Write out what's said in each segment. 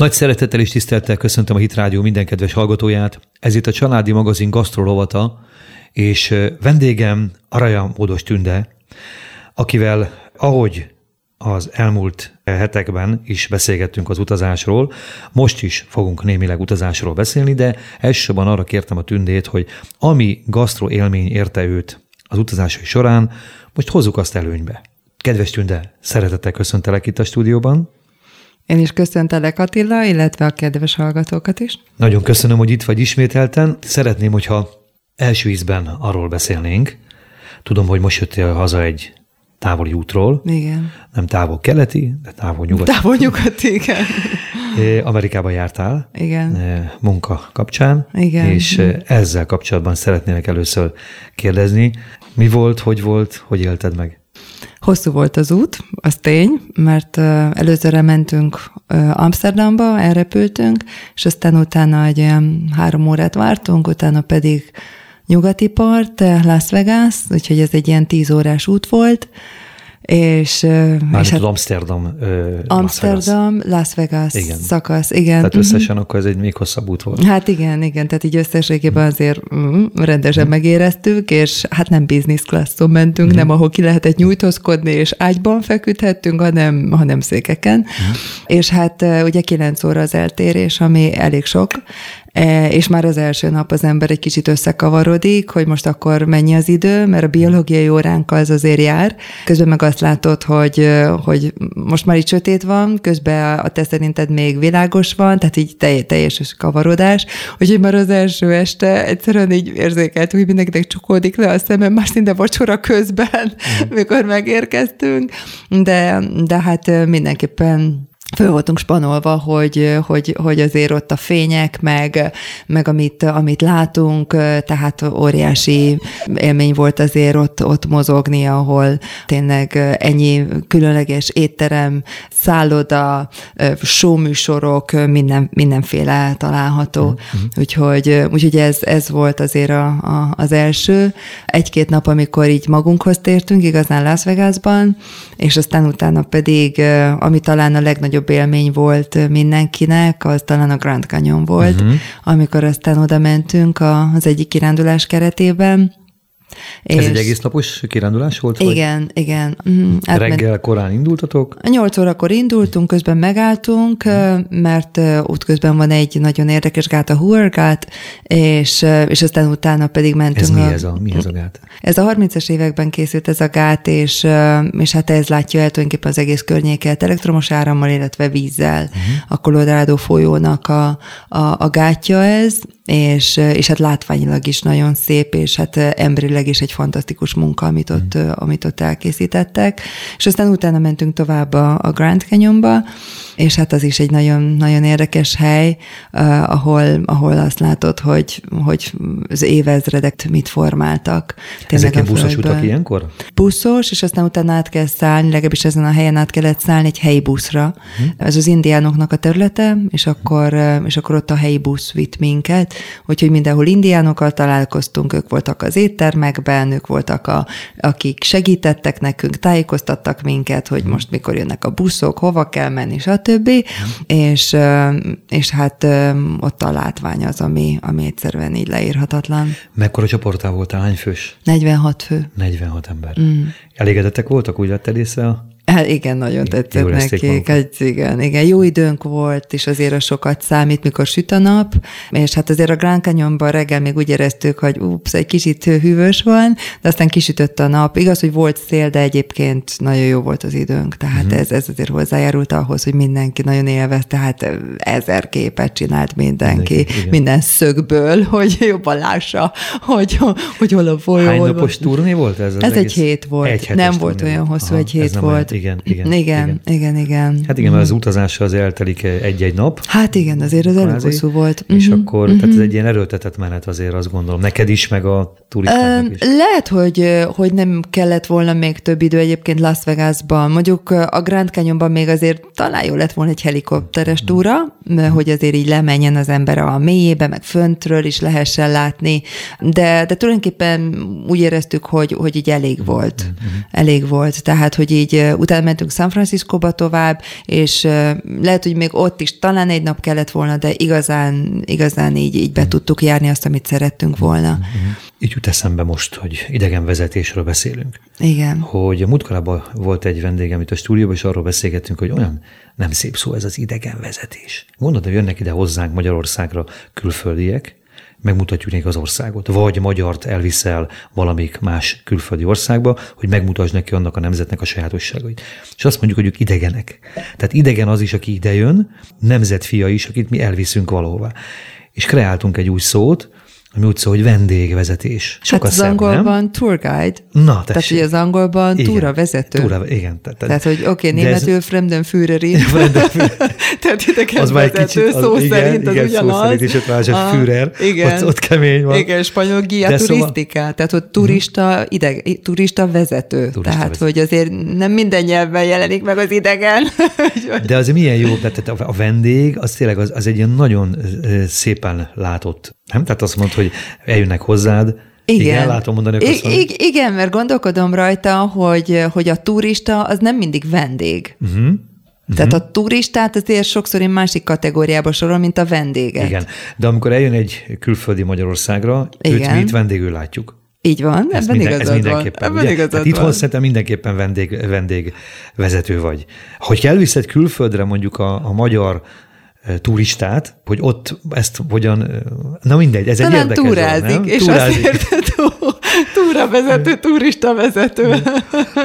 Nagy szeretettel és tisztelettel köszöntöm a Hit Rádió minden kedves hallgatóját. Ez itt a Családi Magazin gasztrolovata, és vendégem Araja Módos Tünde, akivel, ahogy az elmúlt hetekben is beszélgettünk az utazásról, most is fogunk némileg utazásról beszélni, de elsősorban arra kértem a Tündét, hogy ami gasztro élmény érte őt az utazásai során, most hozzuk azt előnybe. Kedves Tünde, szeretettel köszöntelek itt a stúdióban. Én is köszöntelek Attila, illetve a kedves hallgatókat is. Nagyon köszönöm, hogy itt vagy ismételten. Szeretném, hogyha első ízben arról beszélnénk. Tudom, hogy most jöttél haza egy távoli útról. Igen. Nem távol keleti, de távol nyugati. Távol nyugati, igen. Amerikában jártál. Igen. Munka kapcsán. Igen. És ezzel kapcsolatban szeretnélek először kérdezni, mi volt, hogy volt, hogy élted meg? Hosszú volt az út, az tény, mert előzőre mentünk Amsterdamba, elrepültünk, és aztán utána egy olyan három órát vártunk, utána pedig nyugati part, Las Vegas, úgyhogy ez egy ilyen tíz órás út volt, és, Már és hát Amsterdam, Amsterdam, Las Vegas, Las Vegas igen. szakasz, igen. Tehát összesen uh-huh. akkor ez egy még hosszabb út volt. Hát igen, igen, tehát így összességében azért mm, rendesen uh-huh. megéreztük, és hát nem business classon mentünk, uh-huh. nem ahol ki lehetett nyújtózkodni, és ágyban feküdhettünk, hanem, hanem székeken. Uh-huh. És hát ugye kilenc óra az eltérés, ami elég sok, és már az első nap az ember egy kicsit összekavarodik, hogy most akkor mennyi az idő, mert a biológiai óránk az azért jár. Közben meg azt látod, hogy, hogy most már itt sötét van, közben a te szerinted még világos van, tehát így teljes, teljes kavarodás. Úgyhogy már az első este egyszerűen így érzékelt, hogy mindenkinek csukódik le a szemem, már szinte vacsora közben, mm. mikor megérkeztünk. De, de hát mindenképpen föl voltunk spanolva, hogy, hogy, hogy azért ott a fények, meg, meg amit, amit látunk, tehát óriási élmény volt azért ott, ott mozogni, ahol tényleg ennyi különleges étterem, szálloda, showműsorok, minden, mindenféle található. Mm-hmm. Úgyhogy, úgyhogy ez, ez volt azért a, a, az első. Egy-két nap, amikor így magunkhoz tértünk, igazán Las Vegasban, és aztán utána pedig, ami talán a legnagyobb legnagyobb élmény volt mindenkinek, az talán a Grand Canyon volt, uh-huh. amikor aztán oda mentünk az egyik kirándulás keretében, ez és egy egész napos kirándulás volt? Igen, vagy? igen. Mm, Reggel korán indultatok? 8 órakor indultunk, közben megálltunk, mert útközben van egy nagyon érdekes gát, a Hoover gát, és, és aztán utána pedig mentünk. Ez mi ez a, mi ez a gát? Ez a 30-as években készült ez a gát, és, és hát ez látja el tulajdonképpen az egész környéket elektromos árammal, illetve vízzel. Uh-huh. A Colorado folyónak a, a, a gátja ez, és, és hát látványilag is nagyon szép, és hát emberileg is egy fantasztikus munka, amit ott, mm. amit ott elkészítettek. És aztán utána mentünk tovább a, a Grand Canyonba, és hát az is egy nagyon, nagyon érdekes hely, uh, ahol, ahol azt látod, hogy, hogy az évezredek mit formáltak. Ezek a buszos utak ilyenkor? Buszos, és aztán utána át kell szállni, legalábbis ezen a helyen át kellett szállni egy helyi buszra. Uh-huh. Ez az indiánoknak a területe, és akkor, és akkor ott a helyi busz vitt minket, úgyhogy mindenhol indiánokkal találkoztunk, ők voltak az éttermekben, ők voltak, a, akik segítettek nekünk, tájékoztattak minket, hogy mhm. most mikor jönnek a buszok, hova kell menni, stb. És, és hát ott a látvány az, ami, ami egyszerűen így leírhatatlan. Mekkora csoportál voltál? Hány fős? 46 fő. 46 ember. Mm. Elégedettek voltak? Úgy vetted észre a Hát igen, nagyon tetszett nekik. Egy, igen, igen, jó időnk volt, és azért a sokat számít, mikor süt a nap, és hát azért a Grand Canyonban reggel még úgy éreztük, hogy ups, egy kicsit hűvös van, de aztán kisütött a nap. Igaz, hogy volt szél, de egyébként nagyon jó volt az időnk, tehát uh-huh. ez, ez azért hozzájárult ahhoz, hogy mindenki nagyon élvez, tehát ezer képet csinált mindenki, igen. minden szögből, hogy jobban lássa, hogy, hogy hol a folyó. Hány napos turné volt ez? Ez egy hét volt. Egy Nem volt olyan hosszú, Aha, egy hét volt igen, igen, igen. Igen, igen, Hát igen, mert az utazásra az eltelik egy-egy nap. Hát igen, azért az elég hosszú volt. És uh-huh, akkor, uh-huh. tehát ez egy ilyen erőltetett menet azért azt gondolom. Neked is, meg a turistáknak is. Lehet, hogy, hogy nem kellett volna még több idő egyébként Las Vegasban. Mondjuk a Grand Canyonban még azért talán jó lett volna egy helikopteres túra, hogy azért így lemenjen az ember a mélyébe, meg föntről is lehessen látni. De, de tulajdonképpen úgy éreztük, hogy, hogy így elég volt. Uh-huh. Elég volt. Tehát, hogy így utána mentünk San Franciscóba tovább, és lehet, hogy még ott is talán egy nap kellett volna, de igazán, igazán így, így be tudtuk járni azt, amit szerettünk volna. Így jut eszembe most, hogy idegenvezetésről beszélünk. Igen. Hogy a múltkorában volt egy vendégem itt a stúdióban, és arról beszélgettünk, hogy olyan nem szép szó ez az idegenvezetés. Gondolod, hogy jönnek ide hozzánk Magyarországra külföldiek, megmutatjuk nekik az országot, vagy magyart elviszel valamik más külföldi országba, hogy megmutasd neki annak a nemzetnek a sajátosságait. És azt mondjuk, hogy ők idegenek. Tehát idegen az is, aki idejön, nemzetfia is, akit mi elviszünk valahova. És kreáltunk egy új szót, ami úgy szól, hogy vendégvezetés. Sok hát az szebb, angolban nem? tour guide. Na, Tehát, hogy az angolban igen, túra vezető. Túra, igen. Tehát, tehát hogy oké, okay, németül ez... Fremdenführeri. tehát idegen az vezető, kicsit, szó az, szerint az igen, ugyanaz. Szó szerint is ott más, a Führer, igen, ott, ott kemény van. Igen, spanyol guia turistika, szóval... tehát ott turista, ideg, turista vezető. Turista tehát, vezető. hogy azért nem minden nyelven jelenik meg az idegen. De azért milyen jó, tehát a vendég, az tényleg az, az egy ilyen nagyon szépen látott nem? Tehát azt mondod, hogy eljönnek hozzád, igen. igen, látom mondani, hogy I- I- Igen, mert gondolkodom rajta, hogy, hogy a turista az nem mindig vendég. Uh-huh. Tehát uh-huh. a turistát azért sokszor én másik kategóriába sorol, mint a vendéget. Igen, de amikor eljön egy külföldi Magyarországra, Igen. őt mi itt vendégül látjuk. Így van, ez ebben minden, igazad ez mindenképpen, van. Ebben igazad hát itthon van. szerintem mindenképpen vendég, vendégvezető vagy. Hogy elviszed külföldre mondjuk a, a magyar turistát, hogy ott ezt hogyan, na mindegy, ez Talán egy érdekes túrázik, dolog, nem? és túrázik. azért túra vezető, turista vezető.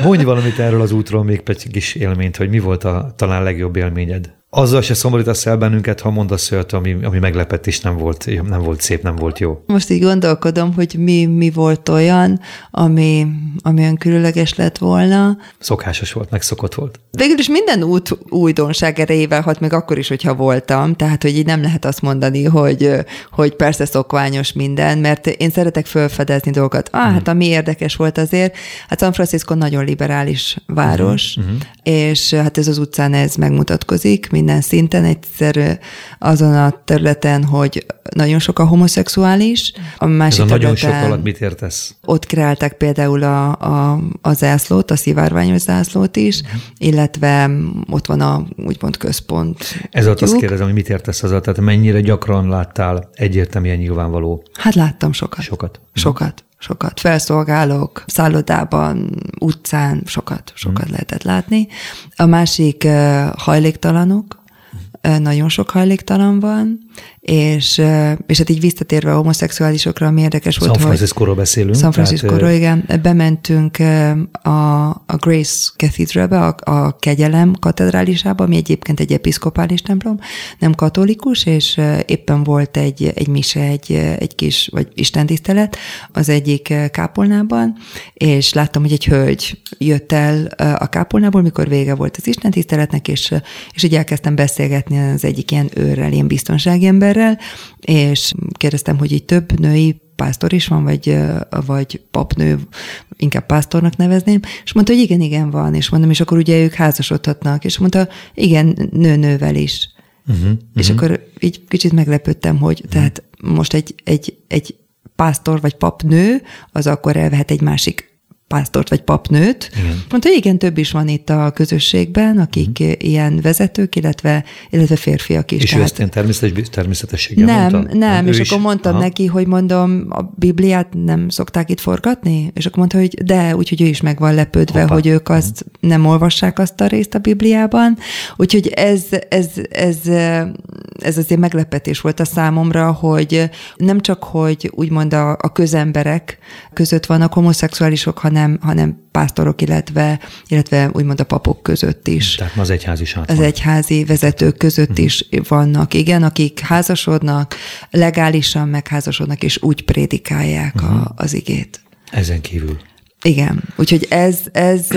Mondj valamit erről az útról, még egy kis élményt, hogy mi volt a talán legjobb élményed? Azzal se szomorítasz el bennünket, ha mondasz olyat, ami, ami meglepett, és nem volt, nem volt szép, nem volt jó. Most így gondolkodom, hogy mi, mi volt olyan, ami, ami olyan különleges lett volna. Szokásos volt, megszokott volt. Végül is minden út újdonság erejével hat, még akkor is, hogyha voltam, tehát, hogy így nem lehet azt mondani, hogy, hogy persze szokványos minden, mert én szeretek felfedezni dolgokat. Ah, mm. hát ami érdekes volt azért, hát San Francisco nagyon liberális város, mm-hmm. és hát ez az utcán ez megmutatkozik, minden szinten, egyszer azon a területen, hogy nagyon sok a homoszexuális, a másik Ez a nagyon sok alatt mit értesz? Ott kreálták például a, a, a zászlót, a szivárványos zászlót is, uh-huh. illetve ott van a úgymond központ. Ez ott azt kérdezem, hogy mit értesz azzal, tehát mennyire gyakran láttál egyértelműen nyilvánvaló? Hát láttam sokat. Sokat. Sokat sokat. Felszolgálok, szállodában, utcán, sokat, sokat hmm. lehetett látni. A másik hajléktalanok, nagyon sok hajléktalan van, és, és hát így visszatérve a homoszexuálisokra, ami érdekes volt, San Francisco-ról beszélünk. San francisco tehát... igen. Bementünk a, a Grace Cathedralbe, a, a Kegyelem katedrálisába, ami egyébként egy episzkopális templom, nem katolikus, és éppen volt egy, egy mise, egy, egy kis, vagy istentisztelet az egyik kápolnában, és láttam, hogy egy hölgy jött el a kápolnából, mikor vége volt az istentiszteletnek, és, és így elkezdtem beszélgetni az egyik ilyen őrrel, ilyen biztonsági emberrel, és kérdeztem, hogy így több női pásztor is van, vagy, vagy papnő, inkább pásztornak nevezném, és mondta, hogy igen, igen van, és mondom, és akkor ugye ők házasodhatnak, és mondta, igen, nő-nővel is. Uh-huh, és uh-huh. akkor így kicsit meglepődtem, hogy uh-huh. tehát most egy, egy, egy pásztor vagy papnő, az akkor elvehet egy másik pásztort vagy papnőt. Igen. Mondta, hogy igen, több is van itt a közösségben, akik mm. ilyen vezetők, illetve, illetve férfiak is. És tehát... ő ezt ilyen természetes, természetességgel nem, mondta? Nem, nem, és is? akkor mondtam Aha. neki, hogy mondom, a Bibliát nem szokták itt forgatni? És akkor mondta, hogy de, úgyhogy ő is meg van lepődve, Hoppá. hogy ők azt mm. nem olvassák azt a részt a Bibliában. Úgyhogy ez, ez, ez, ez azért meglepetés volt a számomra, hogy nem csak, hogy úgymond a, a közemberek között vannak homoszexuálisok, hanem hanem, hanem pásztorok, illetve, illetve úgymond a papok között is. Tehát az egyházi is Az egyházi vezetők között uh-huh. is vannak, igen, akik házasodnak, legálisan megházasodnak, és úgy prédikálják uh-huh. a, mhm. az igét. Ezen kívül. Igen, úgyhogy ez, ez,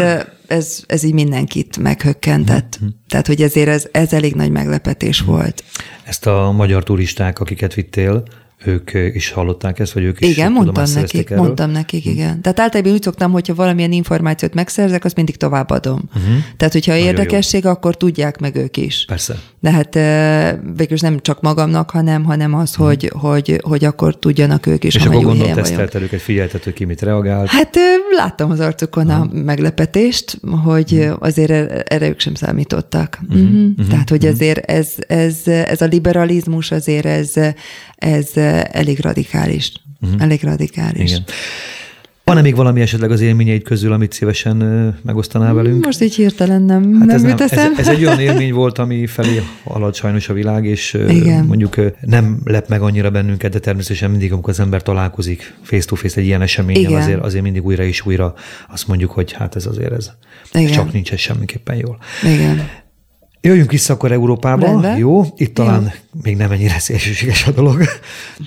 ez, ez így mindenkit meghökkentett. Uh-huh. Tehát, hogy ezért ez, ez elég nagy meglepetés uh-huh. volt. Ezt a magyar turisták, akiket vittél, ők is hallották ezt, vagy ők is Igen, mondtam nekik, erről? mondtam nekik, igen. Tehát általában úgy szoktam, hogyha valamilyen információt megszerzek, azt mindig továbbadom. Uh-huh. Tehát, hogyha Nagyon jó. érdekesség, akkor tudják meg ők is. Persze. De hát végülis nem csak magamnak, hanem, hanem az, hogy, hogy, hogy akkor tudjanak ők is, És akkor jó gondolom tesztelted őket, figyeltető ki, mit reagált. Hát láttam az arcukon a meglepetést, hogy ö, azért er- erre ők sem számítottak. Uh-huh. Tehát, hogy azért ez, ez, ez a liberalizmus azért ez, ez elég radikális. Uh-huh. Elég radikális. Igen. Van-e még valami esetleg az élményeid közül, amit szívesen megosztanál velünk? Most így hirtelen nem, Hát nem ez, jut ez, ez egy olyan élmény volt, ami felé halad sajnos a világ, és Igen. mondjuk nem lep meg annyira bennünket, de természetesen mindig, amikor az ember találkozik face-to-face egy ilyen eseményen, Igen. azért, azért mindig újra és újra azt mondjuk, hogy hát ez azért ez Igen. csak nincs ez semmiképpen jól. Igen. Jöjjünk vissza akkor Európába, Rendben. jó? Itt talán még nem ennyire szélsőséges a dolog,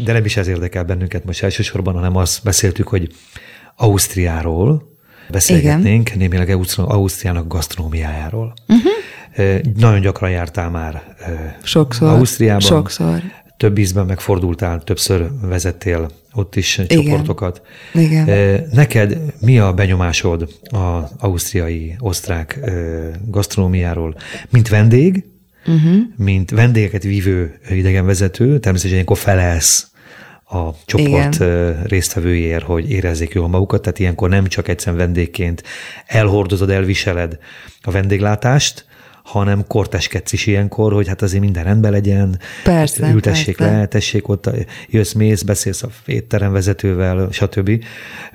de nem is ez érdekel bennünket most elsősorban, hanem azt beszéltük, hogy Ausztriáról beszélgetnénk, Igen. némileg Ausztri- Ausztriának gasztronómiájáról. Uh-huh. Nagyon gyakran jártál már Sokszor. Ausztriában. Sokszor. Több ízben megfordultál, többször vezettél ott is Igen. csoportokat. Igen. Neked mi a benyomásod az ausztriai, osztrák gasztronómiáról, mint vendég, uh-huh. mint vendégeket vívő idegenvezető, természetesen ilyenkor felelsz a csoport Igen. résztvevőjéért, hogy érezzék jól magukat, tehát ilyenkor nem csak egyszerűen vendégként elhordozod, elviseled a vendéglátást, hanem korteskedsz is ilyenkor, hogy hát azért minden rendben legyen, Persze, ültessék persze. le, tessék ott, jössz, mész, beszélsz a étteremvezetővel, stb.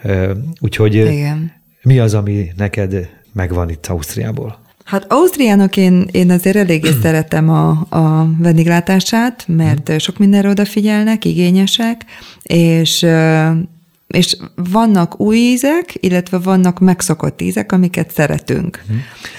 Ö, Úgyhogy Igen. mi az, ami neked megvan itt Ausztriából? Hát Ausztriának én, én azért eléggé szeretem a, a vendéglátását, mert sok mindenre odafigyelnek, igényesek, és és vannak új ízek, illetve vannak megszokott ízek, amiket szeretünk.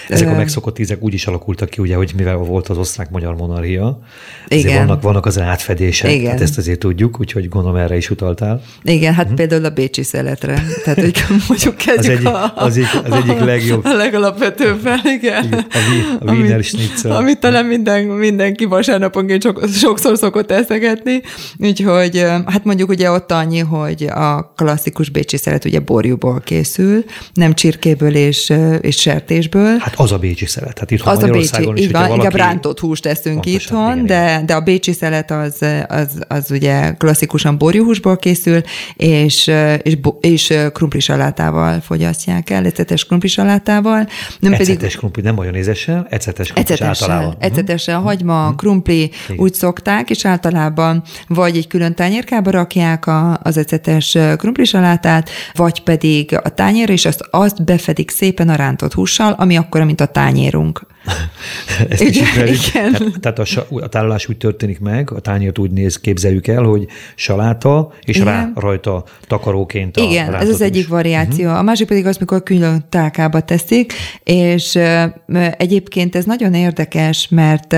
Ezek a megszokott ízek úgy is alakultak ki, ugye, hogy mivel volt az osztrák-magyar monarchia, Igen. vannak, vannak az átfedések, Igen. hát ezt azért tudjuk, úgyhogy gondolom erre is utaltál. Igen, hát például a bécsi szeletre. Tehát, hogy mondjuk kezdjük egyik- a, az egyik- az egyik legjobb. A legalapvetőbbvel, igen. A, wi- a Wiener Schnitzel. Amit talán minden, mindenki vasárnaponként sok, sokszor szokott eszegetni. Úgyhogy, hát mondjuk ugye ott annyi, hogy a klasszikus bécsi szelet ugye borjúból készül, nem csirkéből és, és sertésből. Hát az a bécsi szelet. Hát itthon Az a bécsi, is, így van, valaki... inkább rántott húst eszünk Pontosan, itthon, igen, de, de a bécsi szelet az, az, az ugye klasszikusan borjúhúsból készül, és, és, és krumplisalátával fogyasztják el, ecetes krumplisalátával. Nem pedig Ecetes krumpli, nem majonézessel, ecetes krumpli Ecetessel, általában. Mhm. ecetessel, hagyma, krumpli, úgy szokták, és általában vagy egy külön tányérkába rakják az ecetes ö, krumplisalátát, vagy pedig a tányérra, és azt, azt befedik szépen a rántott hússal, ami akkora, mint a tányérunk. Ezt is Igen, ismerjük. igen. Tehát, tehát a, a tárolás úgy történik meg, a tányért úgy néz, képzeljük el, hogy saláta, és Igen. rá rajta takaróként a Igen, ez az egyik variáció. Uh-huh. A másik pedig az, mikor külön tálkába teszik, és ö, egyébként ez nagyon érdekes, mert,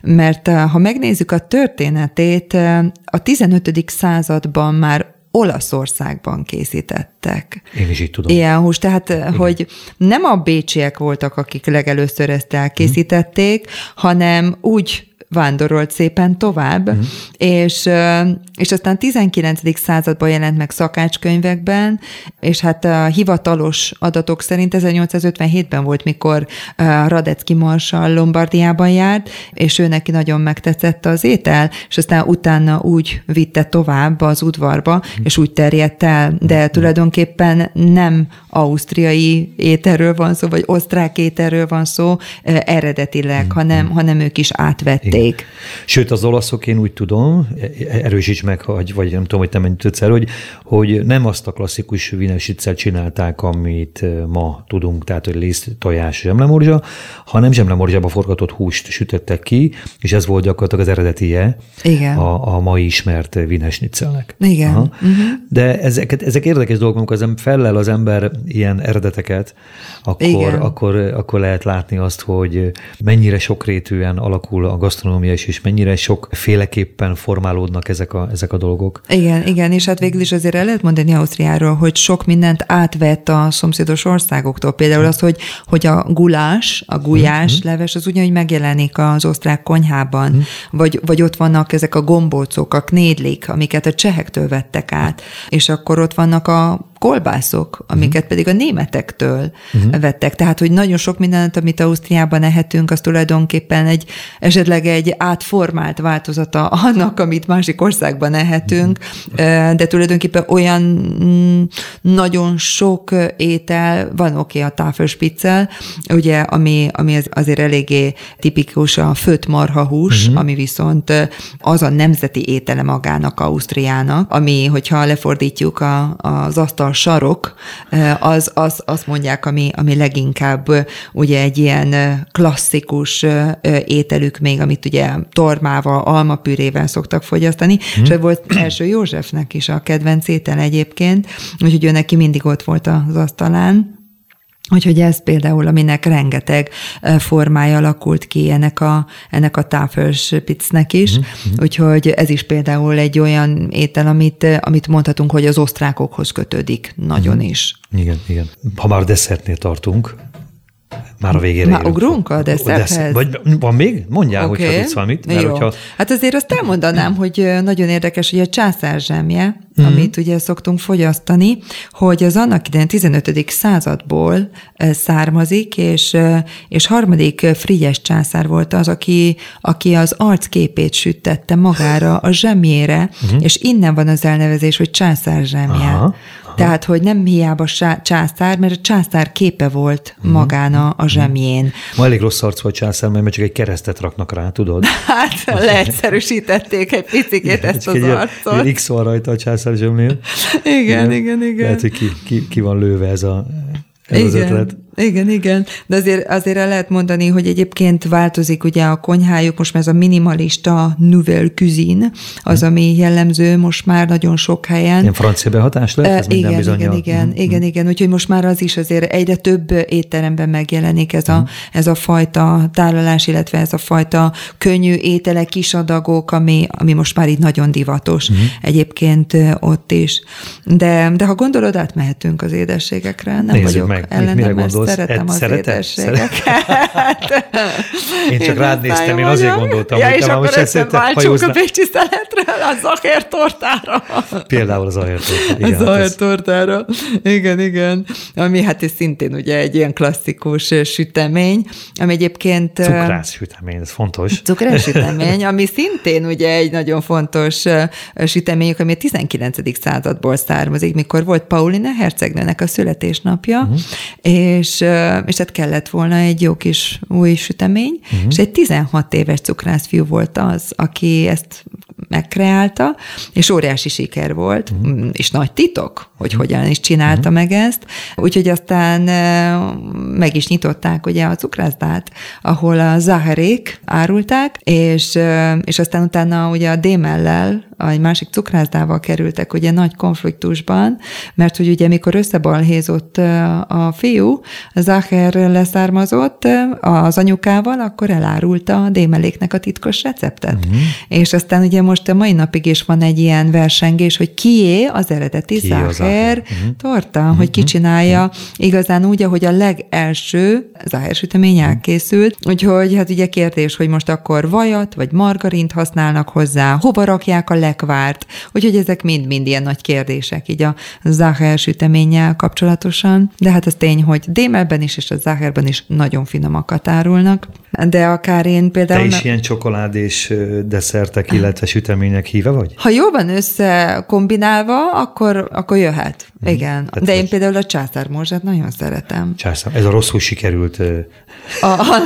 mert ha megnézzük a történetét, a 15. században már Olaszországban készítettek. Én is így tudom. Ilyen hús, tehát Igen. hogy nem a bécsiek voltak, akik legelőször ezt elkészítették, hanem úgy vándorolt szépen tovább, mm. és, és aztán 19. században jelent meg szakácskönyvekben, és hát a hivatalos adatok szerint 1857-ben volt, mikor Radecki Marsal Lombardiában járt, és ő neki nagyon megtetszett az étel, és aztán utána úgy vitte tovább az udvarba, mm. és úgy terjedt el, de tulajdonképpen nem ausztriai ételről van szó, vagy osztrák ételről van szó eredetileg, hanem, hanem ők is átvették. Igen. Sőt, az olaszok, én úgy tudom, erősíts meg, vagy, vagy nem tudom, hogy te mennyit tudsz el, hogy, hogy nem azt a klasszikus vinesicel csinálták, amit ma tudunk, tehát hogy liszt, tojás, zsemlemorzsa, hanem zsemlemorzsába forgatott húst sütöttek ki, és ez volt gyakorlatilag az eredetie Igen. A, a mai ismert vinesniccelnek. Igen. Aha. Uh-huh. De ezek, ezek érdekes dolgok, amikor az fellel az ember ilyen eredeteket, akkor, Igen. akkor, akkor lehet látni azt, hogy mennyire sokrétűen alakul a gasztronómia gasztronómia is, és mennyire sokféleképpen formálódnak ezek a, ezek a dolgok. Igen, igen, és hát végül is azért el lehet mondani Ausztriáról, hogy sok mindent átvett a szomszédos országoktól. Például az, hogy, hogy a gulás, a gulyás mm-hmm. leves, az ugyanúgy megjelenik az osztrák konyhában, mm-hmm. vagy, vagy ott vannak ezek a gombócok, a knédlik, amiket a csehektől vettek át, és akkor ott vannak a kolbászok, amiket uh-huh. pedig a németektől uh-huh. vettek. Tehát, hogy nagyon sok mindent, amit Ausztriában ehetünk, az tulajdonképpen egy esetleg egy átformált változata annak, amit másik országban ehetünk, uh-huh. de tulajdonképpen olyan mm, nagyon sok étel, van oké okay, a táfelspicel, ugye, ami, ami azért eléggé tipikus a főtt marhahús, uh-huh. ami viszont az a nemzeti étele magának Ausztriának, ami, hogyha lefordítjuk a, az asztal a sarok, az, az azt mondják, ami, ami leginkább ugye egy ilyen klasszikus ételük még, amit ugye tormával, almapürével szoktak fogyasztani, hmm. és volt első Józsefnek is a kedvenc étel egyébként, úgyhogy ő neki mindig ott volt az asztalán. Úgyhogy ez például, aminek rengeteg formája alakult ki ennek a, ennek a táfölspicnek is. Mm-hmm. Úgyhogy ez is például egy olyan étel, amit, amit mondhatunk, hogy az osztrákokhoz kötődik nagyon mm-hmm. is. Igen, igen. Ha már desszertnél tartunk, már a végére Már ugrunk a desszerthez? Vagy van még? Mondjál, okay. hogyha tudsz valamit. Mert Jó. Hogyha... Hát azért azt elmondanám, hogy nagyon érdekes, hogy a császár zsemje, mm. amit ugye szoktunk fogyasztani, hogy az annak idején 15. századból származik, és, és harmadik Frigyes császár volt az, aki, aki az arcképét süttette magára a zsemjére, mm. és innen van az elnevezés, hogy császár zsemje. Aha. Tehát, hogy nem hiába császár, mert a császár képe volt mm. magán a, a zsemjén. Ma elég rossz arc volt császár, mert csak egy keresztet raknak rá, tudod? Hát leegyszerűsítették egy picit ezt az egy arcot. Egy X van rajta a császár zsemlén. Igen, igen, igen, igen. Lehet, hogy ki, ki, ki van lőve ez a ez igen. az ötlet. Igen, igen, de azért, azért el lehet mondani, hogy egyébként változik ugye a konyhájuk, most már ez a minimalista nouvelle cuisine, az, ami jellemző most már nagyon sok helyen. Ilyen francia behatás lehet? Ez igen, igen, igen, igen, mm. igen, igen, úgyhogy most már az is azért egyre több étteremben megjelenik ez a, mm. ez a fajta tálalás, illetve ez a fajta könnyű ételek, kis adagok, ami, ami most már így nagyon divatos mm. egyébként ott is. De, de ha gondolod, átmehetünk az édességekre, nem Nézzük vagyok meg. ellenem, mert szeretem az szeretem? édességeket. Én csak rád néztem, én azért gondoltam, ja, hogy és akkor összeváltsunk a Bécsi szeletről a Zacher tortára. Például az Zacher tortára. Igen, a hát tortára. Igen, igen. Ami hát ez szintén ugye egy ilyen klasszikus sütemény, ami egyébként... Cukrász sütemény, ez fontos. Cukrász sütemény, ami szintén ugye egy nagyon fontos sütemény, ami a 19. századból származik, mikor volt Paulina hercegnőnek a születésnapja, uh-huh. és és, és hát kellett volna egy jó kis új sütemény, uh-huh. és egy 16 éves cukrászfiú volt az, aki ezt megkreálta, és óriási siker volt, uh-huh. és nagy titok, hogy uh-huh. hogyan is csinálta uh-huh. meg ezt. Úgyhogy aztán meg is nyitották ugye a cukrászdát, ahol a zaharék árulták, és, és aztán utána ugye a démellel, egy másik cukrászdával kerültek ugye nagy konfliktusban, mert hogy ugye mikor összebalhézott a fiú, Zacher leszármazott az anyukával, akkor elárulta a démeléknek a titkos receptet. Uh-huh. És aztán ugye most a mai napig is van egy ilyen versengés, hogy kié az eredeti ki Zacher uh-huh. torta, uh-huh. hogy ki csinálja uh-huh. igazán úgy, ahogy a legelső Zacher sütemény uh-huh. elkészült. Úgyhogy hát ugye kérdés, hogy most akkor vajat vagy margarint használnak hozzá, hova rakják a lekvárt, úgyhogy ezek mind-mind ilyen nagy kérdések így a Zacher süteménnyel kapcsolatosan. De hát az tény, hogy démelben is és a Zacherben is nagyon finomakat árulnak. De akár én például... Te is ilyen csokoládés desszertek, illetve sütemények híve vagy? Ha jól van összekombinálva, akkor, akkor jöhet. Mm. Igen. Hát De én például a császármorzsát nagyon szeretem. Császár. Ez a rosszul sikerült a...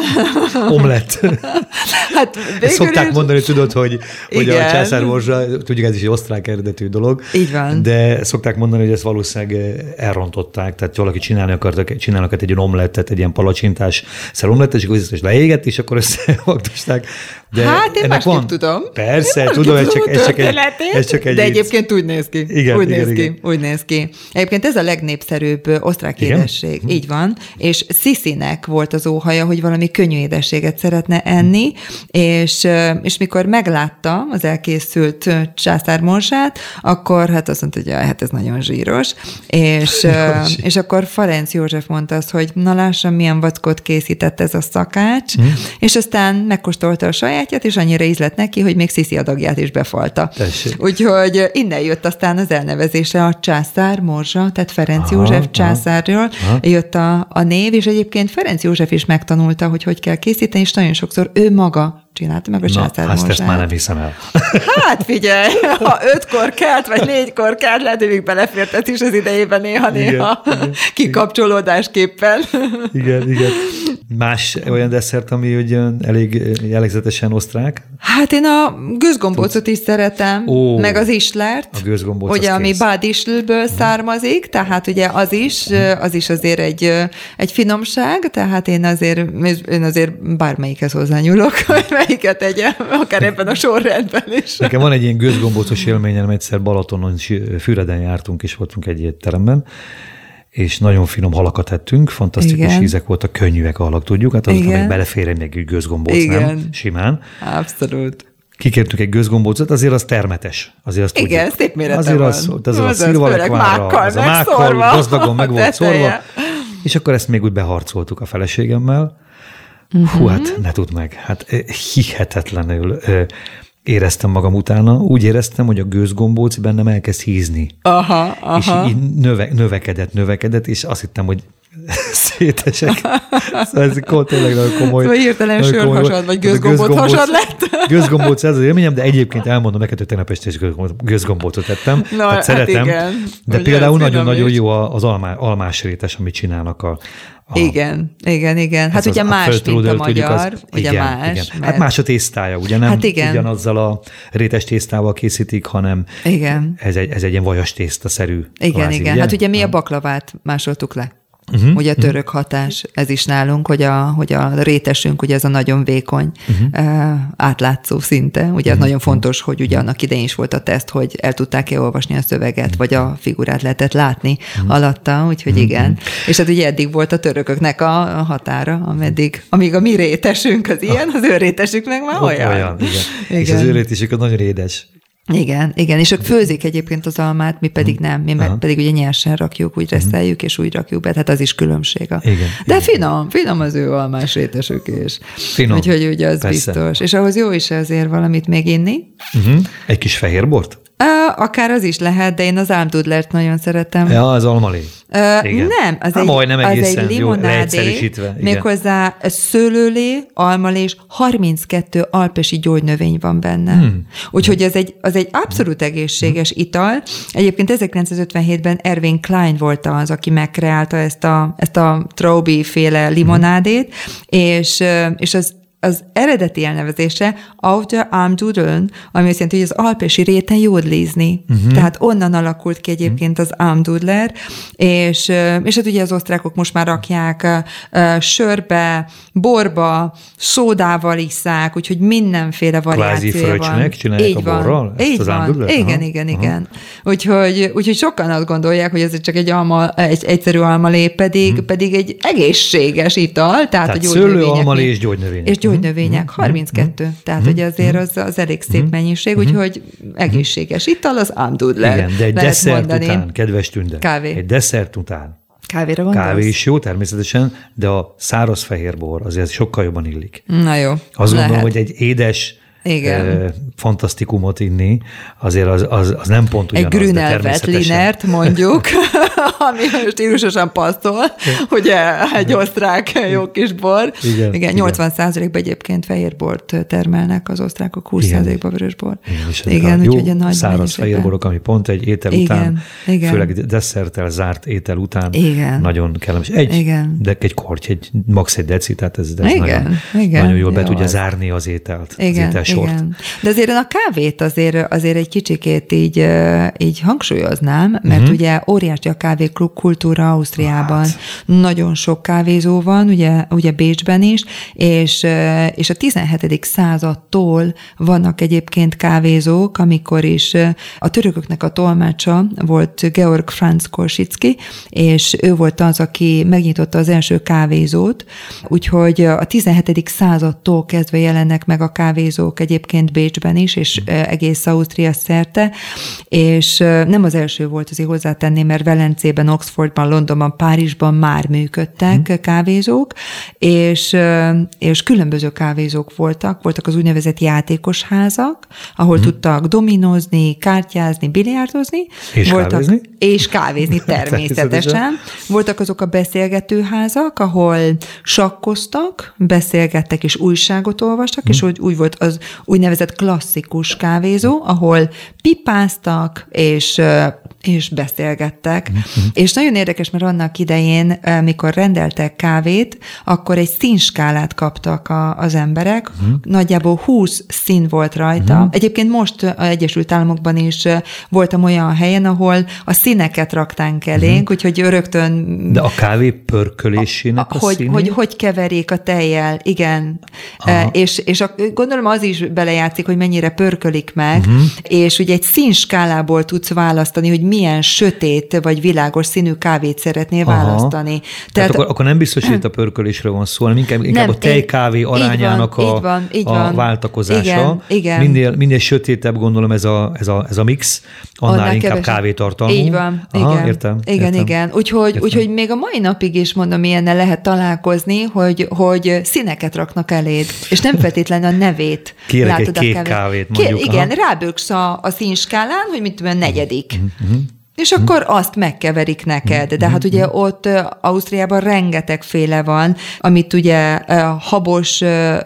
omlett. hát Ezt szokták is... mondani, tudod, hogy, hogy a császármorzsa, tudjuk, ez is egy osztrák eredetű dolog. Így van. De szokták mondani, hogy ezt valószínűleg elrontották, tehát valaki csinálni akartak, csinálnak egy ilyen omlettet, egy ilyen palacsintás szelomlettet, és akkor leégett, és akkor összevagdosták. De hát én másképp van... tudom. Persze, tudom, ez csak, ez csak egy, ez csak egy De egyébként úgy néz ki. Igen, úgy igen, néz igen. ki. Úgy néz ki. Egyébként ez a legnépszerűbb osztrák igen? édesség. Hm. Így van. És Sziszinek volt az óhaja, hogy valami könnyű édességet szeretne enni, és, és mikor meglátta az elkészült császármorzsát, akkor hát azt mondta, hogy hát ez nagyon zsíros, és, és akkor Ferenc József mondta azt, hogy na lássam, milyen vackot készített ez a szakács, hmm. és aztán megkóstolta a sajátját, és annyira ízlett neki, hogy még Sziszi adagját is befalta. Tessék. Úgyhogy innen jött aztán az elnevezése a császár morzsa, tehát Ferenc aha, József császárról aha. jött a, a név, és egyébként Ferenc József is megtanulta, hogy hogy kell készíteni, és nagyon sokszor ő maga csinálta meg a császár azt ezt már nem hiszem el. Hát figyelj, ha ötkor kelt, vagy négykor kelt, lehet, hogy még belefértet is az idejében néha-néha kikapcsolódásképpen. Igen, igen. Más olyan desszert, ami ugye elég jellegzetesen osztrák? Hát én a gőzgombócot is szeretem, Ó, meg az islert. A gőzgombóc Ugye, ami bádislből származik, tehát ugye az is, az is azért egy, egy finomság, tehát én azért, én azért bármelyikhez hozzányúlok, melyiket tegyem, akár ebben a sorrendben is. Nekem van egy ilyen gőzgombócos élményem, egyszer Balatonon, Füreden jártunk, és voltunk egy étteremben, és nagyon finom halakat ettünk, fantasztikus Igen. ízek voltak, könnyűek a halak, tudjuk, hát azután meg belefér egy gőzgombóc, Igen. nem? Simán. Abszolút. Kikértünk egy gőzgombócot, azért az termetes. Azért azt Igen, tudjuk. szép mérete azért van. Az, az, az, az a szilvalekvára, az a mákkal gazdagon meg volt szorva, és akkor ezt még úgy beharcoltuk a feleségemmel, Uh-huh. Hú, hát ne tudd meg, hát hihetetlenül éreztem magam utána, úgy éreztem, hogy a gőzgombóc bennem elkezd hízni. Aha, aha. És így növe, növekedett, növekedett, és azt hittem, hogy szétesek. Szóval ez tényleg nagyon komoly. Szóval hirtelen sörhasad, vagy gőzgombóc hasad lett. Gőzgombóc ez az élményem, de egyébként elmondom neked, hogy tegnap este is gőzgombócot ettem. Na, Tehát hát szeretem, igen. de Ugye például nagyon-nagyon jó az almá, almás rétes, amit csinálnak a, a, igen, igen, igen. Hát ugye más, mint a magyar, az, ugye igen, más. Igen. Mert... Hát más a tésztája, ugye nem hát igen. ugyanazzal a rétes tésztával készítik, hanem igen. Ez, egy, ez egy ilyen vajas tészta-szerű. Igen, kvázi, igen. Ugye? Hát ugye mi a baklavát másoltuk le. Uh-huh, ugye a török uh-huh. hatás, ez is nálunk, hogy a, hogy a rétesünk, ugye ez a nagyon vékony, uh-huh. átlátszó szinte. Ugye uh-huh. ez nagyon fontos, hogy ugye annak idején is volt a teszt, hogy el tudták-e olvasni a szöveget, uh-huh. vagy a figurát lehetett látni uh-huh. alatta, úgyhogy uh-huh. igen. És hát ugye eddig volt a törököknek a határa, ameddig, amíg a mi rétesünk az ilyen, az ő rétesük meg már olyan. Olyan, igen. igen. És az ő rétesük az nagyon édes. Igen, igen, és ők főzik egyébként az almát, mi pedig nem, mi meg pedig ugye nyersen rakjuk, úgy reszeljük, és úgy rakjuk be, tehát az is különbség. Igen, De igen. finom, finom az ő almás rétesük is. Finom. Úgyhogy ugye az Persze. biztos. És ahhoz jó is azért valamit még inni. Uh-huh. Egy kis fehér bort? Akár az is lehet, de én az álmdudlert nagyon szeretem. Ja, az almalé. Uh, Igen. Nem, az, egy, majdnem az egy limonádé, méghozzá szőlőlé, almalé és 32 alpesi gyógynövény van benne. Hmm. Úgyhogy ez egy, az egy abszolút egészséges hmm. ital. Egyébként 1957-ben Erwin Klein volt az, aki megkreálta ezt a, ezt a Traubi féle limonádét, hmm. és, és az az eredeti elnevezése Outer Armdudeln, ami azt jelenti, hogy az alpesi réten jódlízni. Uh-huh. Tehát onnan alakult ki egyébként az Armdudler, és, és hát ugye az osztrákok most már rakják sörbe, borba, szódával iszák, úgyhogy mindenféle variáció van. csinálják Így a borral? Így az van. Igen, Aha. igen, igen. Úgyhogy, úgyhogy sokan azt gondolják, hogy ez csak egy, alma, egy egyszerű almalé, pedig, uh-huh. pedig egy egészséges ital, tehát, tehát a szőlő, almalé és gyógynövények. És gyógynövények, 32. Mm-hmm. Tehát, hogy azért az, az elég szép mennyiség, úgyhogy egészséges ital az ámdudler. Igen, de egy desszert mondani. után, kedves tünde. Kávé. Egy desszert után. Kávéra gondolsz? Kávé is jó természetesen, de a száraz fehér bor azért sokkal jobban illik. Na jó. Azt lehet. gondolom, hogy egy édes igen. Fantasztikumot inni, azért az, az, az nem pont ugyanaz, Egy Grünelvet linert mondjuk, ami stílusosan passzol, ugye egy osztrák jó kis bor. Igen, igen 80 százalékban egyébként fehér bort termelnek az osztrákok, 20 százalékban vörös bor. Igen, igen jó úgyhogy nagy száraz fehér borok, ami pont egy étel igen, után, igen. főleg desszertel zárt étel után igen. nagyon kellemes. Egy, igen. de egy korty, egy max egy deci, tehát ez, ez igen, nagyon, igen, nagyon jól be tudja az. zárni az ételt. Igen, az étel sort. Igen. De azért a kávét azért, azért egy kicsikét így, így hangsúlyoznám, mert uh-huh. ugye óriási a kávé kultúra Ausztriában. Hát. Nagyon sok kávézó van, ugye, ugye Bécsben is, és, és a 17. századtól vannak egyébként kávézók, amikor is a törököknek a tolmácsa volt Georg Franz Korsicki, és ő volt az, aki megnyitotta az első kávézót, úgyhogy a 17. századtól kezdve jelennek meg a kávézók egyébként Bécsben is, és egész Ausztria szerte, és nem az első volt, azért hozzátenném, mert Velencében, Oxfordban, Londonban, Párizsban már működtek hmm. kávézók, és, és különböző kávézók voltak, voltak az úgynevezett játékos házak, ahol hmm. tudtak dominozni, kártyázni, biliárdozni. És voltak, kávézni? És kávézni természetesen. voltak azok a beszélgetőházak, ahol sakkoztak, beszélgettek és újságot olvastak, hmm. és úgy, úgy volt az úgynevezett klasszikus kávézó, ahol pipáztak, és és beszélgettek. Mm-hmm. És nagyon érdekes, mert annak idején, mikor rendeltek kávét, akkor egy színskálát kaptak a, az emberek. Mm-hmm. Nagyjából 20 szín volt rajta. Mm-hmm. Egyébként most az Egyesült Államokban is voltam olyan helyen, ahol a színeket raktánk elénk, mm-hmm. úgyhogy rögtön... De a kávé pörkölésének a, a, a hogy, hogy, hogy keverék a tejjel, igen. Aha. És, és a, gondolom az is belejátszik, hogy mennyire pörkölik meg, mm-hmm. és ugye egy színskálából tudsz választani, hogy milyen sötét vagy világos színű kávét szeretnél Aha. választani. Tehát, Tehát akkor, akkor nem biztos, hogy itt a pörkölésről van szó, hanem inkább, inkább nem, a tejkávé arányának így van, a, így van, így van. a váltakozása. Igen, igen. Minél, minél sötétebb gondolom ez a, ez a, ez a mix, annál, annál inkább kevesebb. kávétartalmú. Így van, Aha, igen. Értem, igen, értem. igen. Úgyhogy, értem. úgyhogy még a mai napig is mondom, ilyennel lehet találkozni, hogy, hogy színeket raknak eléd, és nem feltétlenül a nevét Kérek látod egy kék a kávét. kávét mondjuk. Kér, igen, ráböksz a, a színskálán, hogy mit tudom, negyedik. Uh-huh. És akkor azt megkeverik neked. De hát ugye ott Ausztriában rengetegféle van, amit ugye habos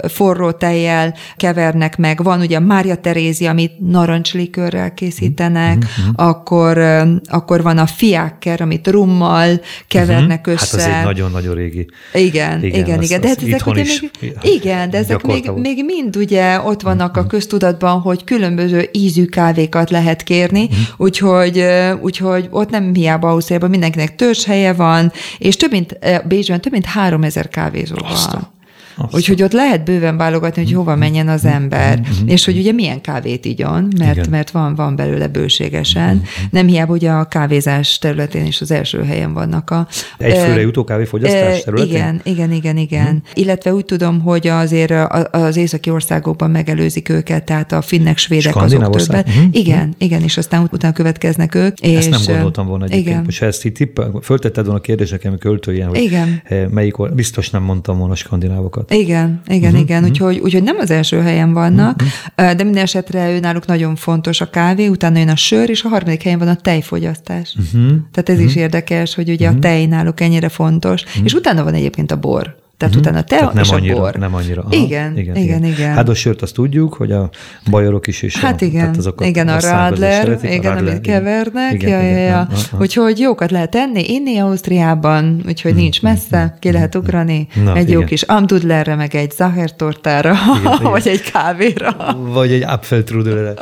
forró tejjel kevernek meg. Van ugye Mária Terézi, amit narancslikörrel készítenek, akkor, akkor van a fiákker, amit rummal kevernek össze. Hát az egy nagyon-nagyon régi. Igen, igen, igen. igen. De hát ezek ugye még, igen, de ezek még, még mind ugye ott vannak a köztudatban, hogy különböző ízű kávékat lehet kérni, úgyhogy, úgy úgyhogy ott nem hiába Ausztriában mindenkinek törzshelye van, és több mint, eh, Bécsben több mint három ezer kávézó van. Azt. Úgyhogy ott lehet bőven válogatni, hogy hova menjen az ember, mm-hmm. és hogy ugye milyen kávét igyon, mert, mert van, van belőle bőségesen. Mm-hmm. Nem hiába ugye a kávézás területén is az első helyen vannak a... Egyfőre jutó kávéfogyasztás területén? Igen, igen, igen, igen. Mm. Illetve úgy tudom, hogy azért az északi országokban megelőzik őket, tehát a finnek, svédek azok többet. Mm-hmm. Igen, igen, és aztán utána következnek ők. Ezt és, nem gondoltam volna egyébként. Igen. Most ezt tipp, föltetted volna a kérdéseket, költőjen, hogy igen. melyik, biztos nem mondtam volna skandinávokat. Igen, igen, uh-huh, igen. Uh-huh. Úgyhogy, úgyhogy nem az első helyen vannak, uh-huh. de minden esetre ő náluk nagyon fontos a kávé, utána jön a sör, és a harmadik helyen van a tejfogyasztás. Uh-huh. Tehát ez uh-huh. is érdekes, hogy ugye uh-huh. a tej náluk ennyire fontos, uh-huh. és utána van egyébként a bor. Tehát uh-huh. utána te Tehát nem és annyira, a bor. Nem annyira. Aha, igen, igen, igen, igen. Hát a sört azt tudjuk, hogy a bajorok is is. Hát a, igen, tehát azokat igen, a Radler, igen, amit kevernek. Igen, ja, igen, ja, ja. Úgyhogy jókat lehet enni, inni Ausztriában, úgyhogy hmm. nincs messze, ki lehet ugrani. Na, egy igen. jó kis amdudlerre, meg egy zahertortára, vagy egy kávéra. Vagy egy apfeltrudelre.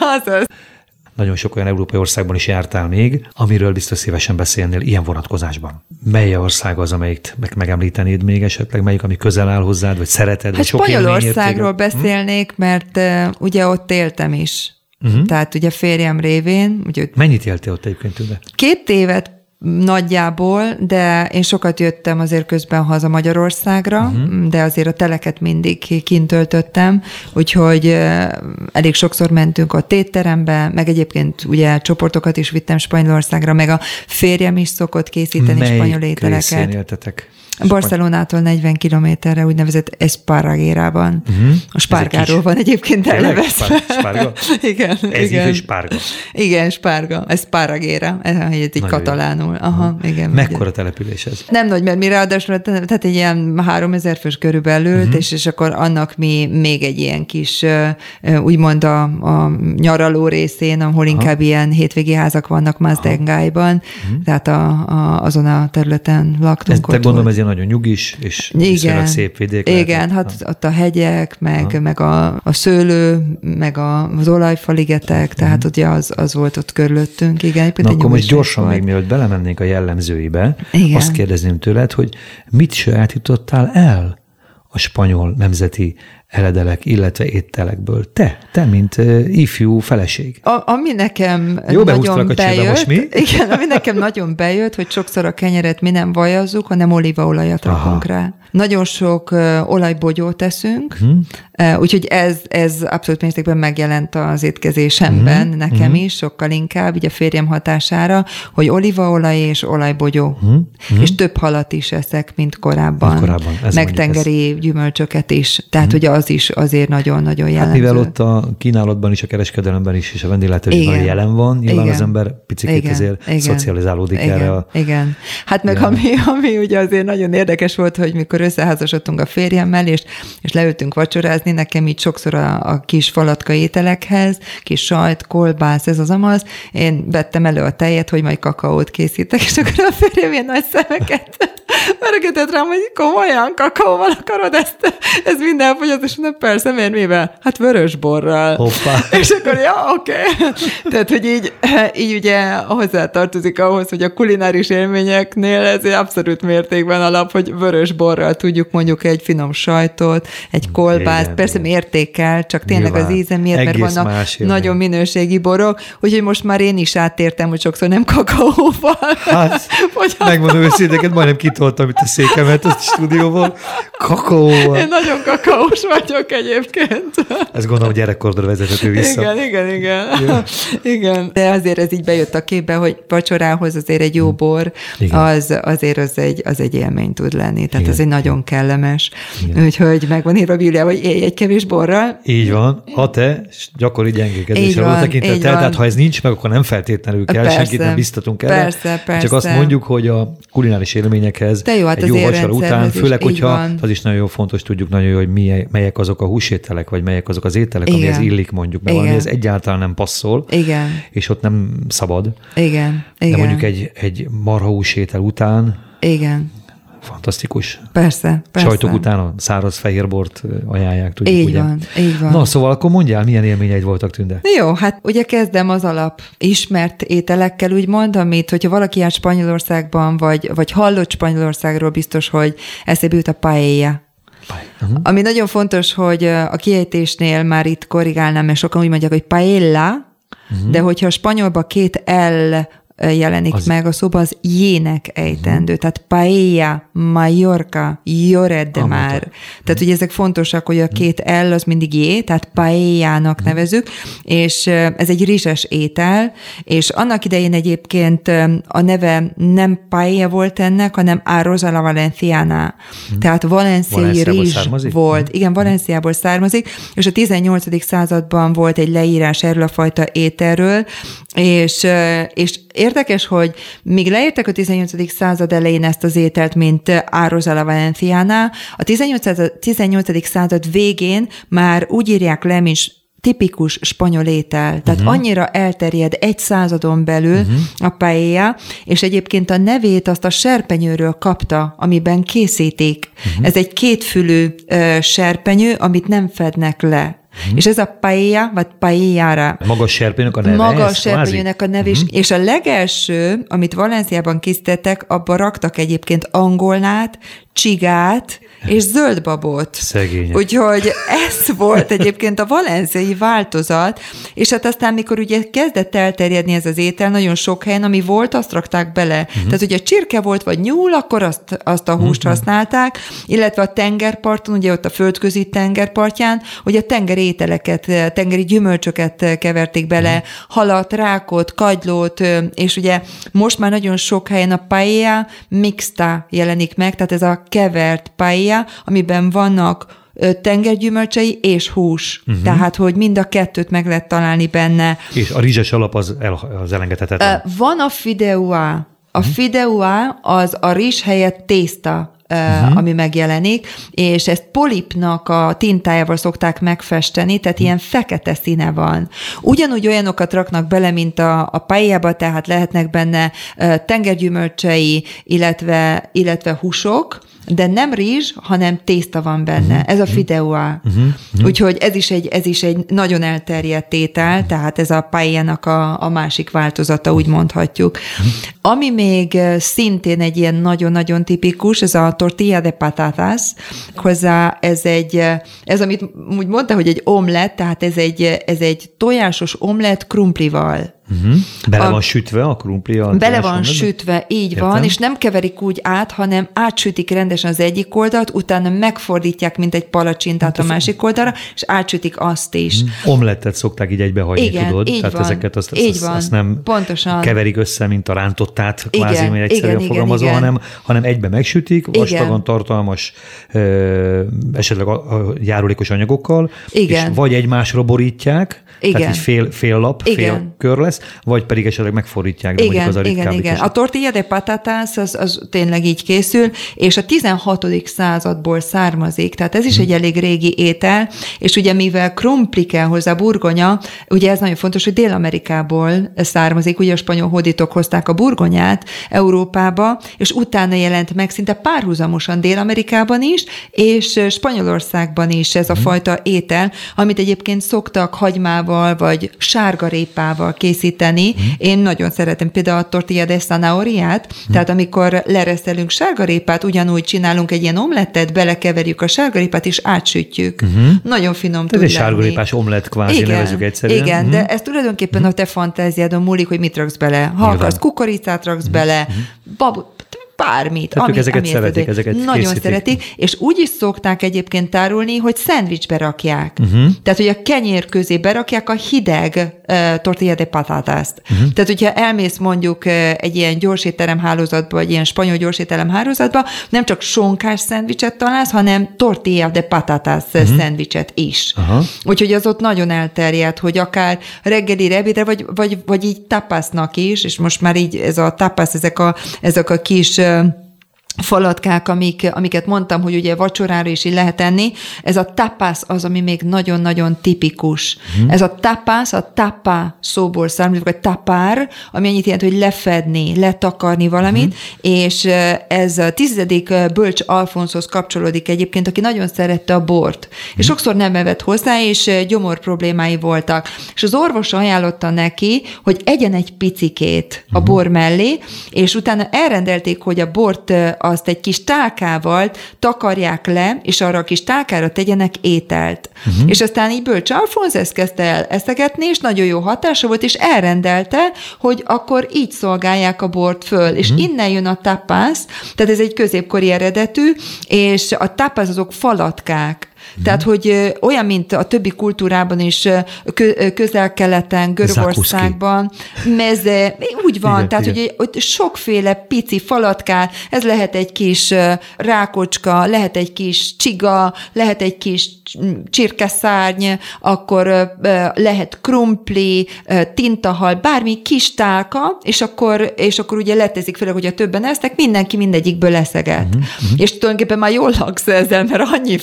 Azaz. Nagyon sok olyan európai országban is jártál még, amiről biztos szívesen beszélnél ilyen vonatkozásban. Mely ország az, amelyik meg megemlítenéd még esetleg, melyik, ami közel áll hozzád, vagy szereted? Hát vagy sok Spanyolországról hm? beszélnék, mert uh, ugye ott éltem is. Uh-huh. Tehát ugye férjem révén. Ugye, Mennyit éltél ott egyébként tőle? Két évet nagyjából, de én sokat jöttem azért közben haza Magyarországra, uh-huh. de azért a teleket mindig kint töltöttem, úgyhogy elég sokszor mentünk a tétterembe, meg egyébként ugye csoportokat is vittem Spanyolországra, meg a férjem is szokott készíteni Melyik spanyol ételeket. éltetek? Barcelonától 40 kilométerre úgynevezett Esparagérában. Uh-huh. A spárgáról van egyébként elnevezve. Spárga? igen. Ez igen. így spárga. Igen, spárga. Ez egy Nagyon katalánul. Aha, uh-huh. igen. Mekkora település ez? Nem nagy, mert mi ráadásul, tehát egy ilyen 3000 fős körülbelül, uh-huh. és, és akkor annak mi még egy ilyen kis, úgymond a, a nyaraló részén, ahol Aha. inkább ilyen hétvégi házak vannak Mazdengájban, uh-huh. tehát a, a, azon a területen laktunk. Ez, te gondolom, ez azért nagyon nyugis, és igen, szép vidék. Igen, hát ha. ott a hegyek, meg, ha. meg a, a szőlő, meg a, az olajfaligetek, tehát ugye az, az volt ott körülöttünk. Igen, Na akkor most gyorsan volt. még mielőtt belemennénk a jellemzőibe, igen. azt kérdezném tőled, hogy mit sajátítottál el a spanyol nemzeti eledelek, illetve ételekből. Te, te, mint ifjú feleség. A, ami nekem Jó, nagyon bejött, most mi? igen, ami nekem nagyon bejött, hogy sokszor a kenyeret mi nem vajazzuk, hanem olívaolajat rakunk rá. Nagyon sok uh, olajbogyót teszünk, hmm. uh, úgyhogy ez, ez abszolút mértékben megjelent az étkezésemben hmm. nekem hmm. is, sokkal inkább, ugye a férjem hatására, hogy olívaolaj és olajbogyó. Hmm. Hmm. És több halat is eszek, mint korábban. Korábban. Ez meg tengeri ez. gyümölcsöket is. Tehát, hmm. hogy az is azért nagyon-nagyon jellemző. Hát mivel ott a kínálatban is, a kereskedelemben is, és a vendéglátásban jelen van, nyilván igen. az ember picit igen. azért igen. szocializálódik igen. erre a... Igen. Hát meg ami, ami ugye azért nagyon érdekes volt, hogy mikor összeházasodtunk a férjemmel, és, és leültünk vacsorázni, nekem így sokszor a, a kis falatka ételekhez, kis sajt, kolbász, ez az amaz, én vettem elő a tejet, hogy majd kakaót készítek, és akkor a férjem ilyen nagy szemeket Meregetett rám, hogy komolyan kakaóval akarod ezt, ez minden fogyott, és mondom, persze, miért mivel? Hát vörös borral. Hoppá. És akkor, ja, oké. Okay. Tehát, hogy így, így ugye hozzá tartozik ahhoz, hogy a kulináris élményeknél ez abszolút mértékben alap, hogy vörös borral tudjuk mondjuk egy finom sajtot, egy kolbászt, igen, persze igen. mértékkel, csak tényleg Nyilván. az íze miért, mert vannak nagyon minőségi borok, úgyhogy most már én is átértem, hogy sokszor nem kakaóval. Hát, megmondom őszintén, majdnem kitoltam itt a székemet a stúdióból. Kakaóval. Én nagyon kakaós vagyok egyébként. Ez gondolom gyerekkordra vezethető vissza. Igen, igen, igen. Ja. igen. De azért ez így bejött a képbe, hogy vacsorához azért egy jó bor, az azért az egy, az egy élmény tud lenni. Tehát igen. ez egy nagyon kellemes. Igen. Úgyhogy megvan írva a Biblia, hogy élj egy kevés borral. Így van. Ha te gyakori gyengékedésre van tekintettel, tehát ha ez nincs meg, akkor nem feltétlenül kell, persze, senkit nem biztatunk el. Persze, persze. Csak azt mondjuk, hogy a kulináris élményekhez de jó, hát egy jó vacsora után, főleg, hogyha van. az is nagyon fontos, tudjuk nagyon jó, hogy milyen, melyek azok a húsételek, vagy melyek azok az ételek, Igen. amihez illik mondjuk, mert valami ez egyáltalán nem passzol, Igen. és ott nem szabad. Igen. De Igen. mondjuk egy, egy marha húsétel után Igen fantasztikus. Persze, persze. Sajtok után a száraz fehérbort ajánlják, tudjuk, így ugye? van, így van. Na, szóval akkor mondjál, milyen élményeid voltak, Tünde? Jó, hát ugye kezdem az alap ismert ételekkel, úgy amit, hogyha valaki jár Spanyolországban, vagy, vagy hallott Spanyolországról, biztos, hogy eszébe jut a paella. Uh-huh. Ami nagyon fontos, hogy a kiejtésnél már itt korrigálnám, mert sokan úgy mondják, hogy paella, uh-huh. de hogyha a spanyolba két L jelenik az... meg a szóba, az jének ejtendő. Uh-huh. Tehát paella, Mallorca, Lloret de Mar. Tehát uh-huh. ugye ezek fontosak, hogy a mhm. két L az mindig jé, tehát paellának uh-huh. nevezük, és ez egy rizses étel, és annak idején egyébként a neve nem paella volt ennek, hanem arroz a la valenciana. Uh-huh. Tehát valenciai rizs származik? volt. Uh-huh. Igen, Valenciából származik, és a 18. században volt egy leírás erről a fajta ételről, és, és érdekes, hogy míg leírtak a 18. század elején ezt az ételt, mint Ározala Valenciana, a 18. 18. század végén már úgy írják le, mint tipikus spanyol étel. Tehát uh-huh. annyira elterjed egy századon belül uh-huh. a paella, és egyébként a nevét azt a serpenyőről kapta, amiben készítik. Uh-huh. Ez egy kétfülű uh, serpenyő, amit nem fednek le. Mm. És ez a paella, vagy paellára. Maga serpenyőnek a neve? Maga a serpenyőnek a neve. Mm. És a legelső, amit Valenciában készítettek, abba raktak egyébként angolnát, csigát és zöldbabot. Szegény. Úgyhogy ez volt egyébként a valenciai változat, és hát aztán, mikor ugye kezdett elterjedni ez az étel, nagyon sok helyen, ami volt, azt rakták bele. Uh-huh. Tehát ugye csirke volt, vagy nyúl, akkor azt, azt a húst uh-huh. használták, illetve a tengerparton, ugye ott a földközi tengerpartján, hogy a tengeri ételeket, tengeri gyümölcsöket keverték bele, uh-huh. halat, rákot, kagylót, és ugye most már nagyon sok helyen a paella mixta jelenik meg, tehát ez a kevert paella, amiben vannak tengergyümölcsei és hús. Uh-huh. Tehát, hogy mind a kettőt meg lehet találni benne. És a rizses alap az, el, az elengedhetetlen. Van a fideua. A uh-huh. fideua az a rizs helyett tészta uh-huh. ami megjelenik, és ezt polipnak a tintájával szokták megfesteni, tehát uh-huh. ilyen fekete színe van. Ugyanúgy olyanokat raknak bele, mint a, a pályába, tehát lehetnek benne tengergyümölcsei, illetve, illetve húsok, de nem rizs, hanem tészta van benne. Uh-huh. Ez a fideuá. Uh-huh. Uh-huh. Úgyhogy ez is, egy, ez is egy nagyon elterjedt étel, tehát ez a paellának a, a másik változata, úgy mondhatjuk. Uh-huh. Ami még szintén egy ilyen nagyon-nagyon tipikus, ez a tortilla de patatas, hozzá ez egy, ez amit úgy mondta, hogy egy omlet, tehát ez egy, ez egy tojásos omlet krumplival. Uh-huh. Bele a, van sütve a krumpli? A bele van mondod? sütve, így Értem. van, és nem keverik úgy át, hanem átsütik rendesen az egyik oldalt, utána megfordítják, mint egy palacsintát hát a másik oldalra, és átsütik azt is. Uh-huh. Omlettet szokták így egybehagyni, Igen, tudod? Így Tehát van, ezeket azt, így azt, van, azt nem pontosan. keverik össze, mint a rántottát, kvázi, igen, egyszerűen igen, fogalmazva, igen, hanem, hanem egybe megsütik, vastagon tartalmas, esetleg a, a járulékos anyagokkal, igen. és vagy egymásra borítják, igen. tehát egy fél, fél lap, Igen. fél kör lesz, vagy pedig esetleg megfordítják, de igen, az a igen, igen. A tortilla de patatas az, az tényleg így készül, és a 16. századból származik, tehát ez is egy elég régi étel, és ugye mivel krumpli kell hozzá, burgonya, ugye ez nagyon fontos, hogy Dél-Amerikából származik, ugye a spanyol hódítók hozták a burgonyát Európába, és utána jelent meg szinte párhuzamosan Dél-Amerikában is, és Spanyolországban is ez a fajta étel, amit egyébként szoktak hagymával, vagy sárgarépával készíteni. Én nagyon szeretem például a tortilla de zanahoriát, tehát amikor lereszelünk sárgarépát, ugyanúgy csinálunk egy ilyen omlettet, belekeverjük a sárgarépát, és átsütjük. Nagyon finom Ez tud egy sárgarépás omlet kvázi, Igen, nevezük egyszerűen. igen, Mhm. de ez tulajdonképpen a te fantáziádon múlik, hogy mit raksz bele. Ha Nyilván. akarsz kukoricát raksz bele, babot, bármit. Tehát ők ezeket szeretik, ezeket Nagyon készítik. szeretik, és úgy is szokták egyébként tárolni, hogy szendvicsbe rakják. Mhm. Uh-huh. Tehát, hogy a kenyér közé berakják a hideg uh, tortilla de patatást. Mhm. Uh-huh. Tehát, hogyha elmész mondjuk uh, egy ilyen gyorsétterem hálózatba, vagy ilyen spanyol gyorsétterem hálózatba, nem csak sonkás szendvicset találsz, hanem tortilla de patatas Mhm. uh-huh. szendvicset is. Aha. Úgyhogy az ott nagyon elterjedt, hogy akár reggelire, ebédre, vagy, vagy, vagy így tapasznak is, és most már így ez a tapasz, ezek a, ezek a kis ö, falatkák, amik, amiket mondtam, hogy ugye vacsorára is így lehet enni, ez a tapas az, ami még nagyon-nagyon tipikus. Hmm. Ez a tapas, a tapa szóból származik, vagy tapár, ami annyit jelent, hogy lefedni, letakarni valamit, hmm. és ez a tizedik bölcs Alfonszhoz kapcsolódik egyébként, aki nagyon szerette a bort, hmm. és sokszor nem evett hozzá, és gyomor problémái voltak. És az orvos ajánlotta neki, hogy egyen egy picikét a bor mellé, és utána elrendelték, hogy a bort azt egy kis tálkával takarják le, és arra a kis tálkára tegyenek ételt. Uh-huh. És aztán így Bölcs Alfonz ezt kezdte el eszegetni, és nagyon jó hatása volt, és elrendelte, hogy akkor így szolgálják a bort föl. És innen jön a tapas, tehát ez egy középkori eredetű, és a tapas azok falatkák. Tehát, hogy olyan, mint a többi kultúrában is, közel-keleten, Görögországban, meze, úgy van, Igen, tehát, igen. hogy ott sokféle pici falatkál, ez lehet egy kis rákocska, lehet egy kis csiga, lehet egy kis csirkeszárny, akkor lehet krumpli, tintahal, bármi kis tálka, és akkor, és akkor ugye letezik fel, hogy a többen esznek, mindenki mindegyikből leszeget. Mhm, Uh-huh, és tulajdonképpen már jól laksz ezzel, mert annyi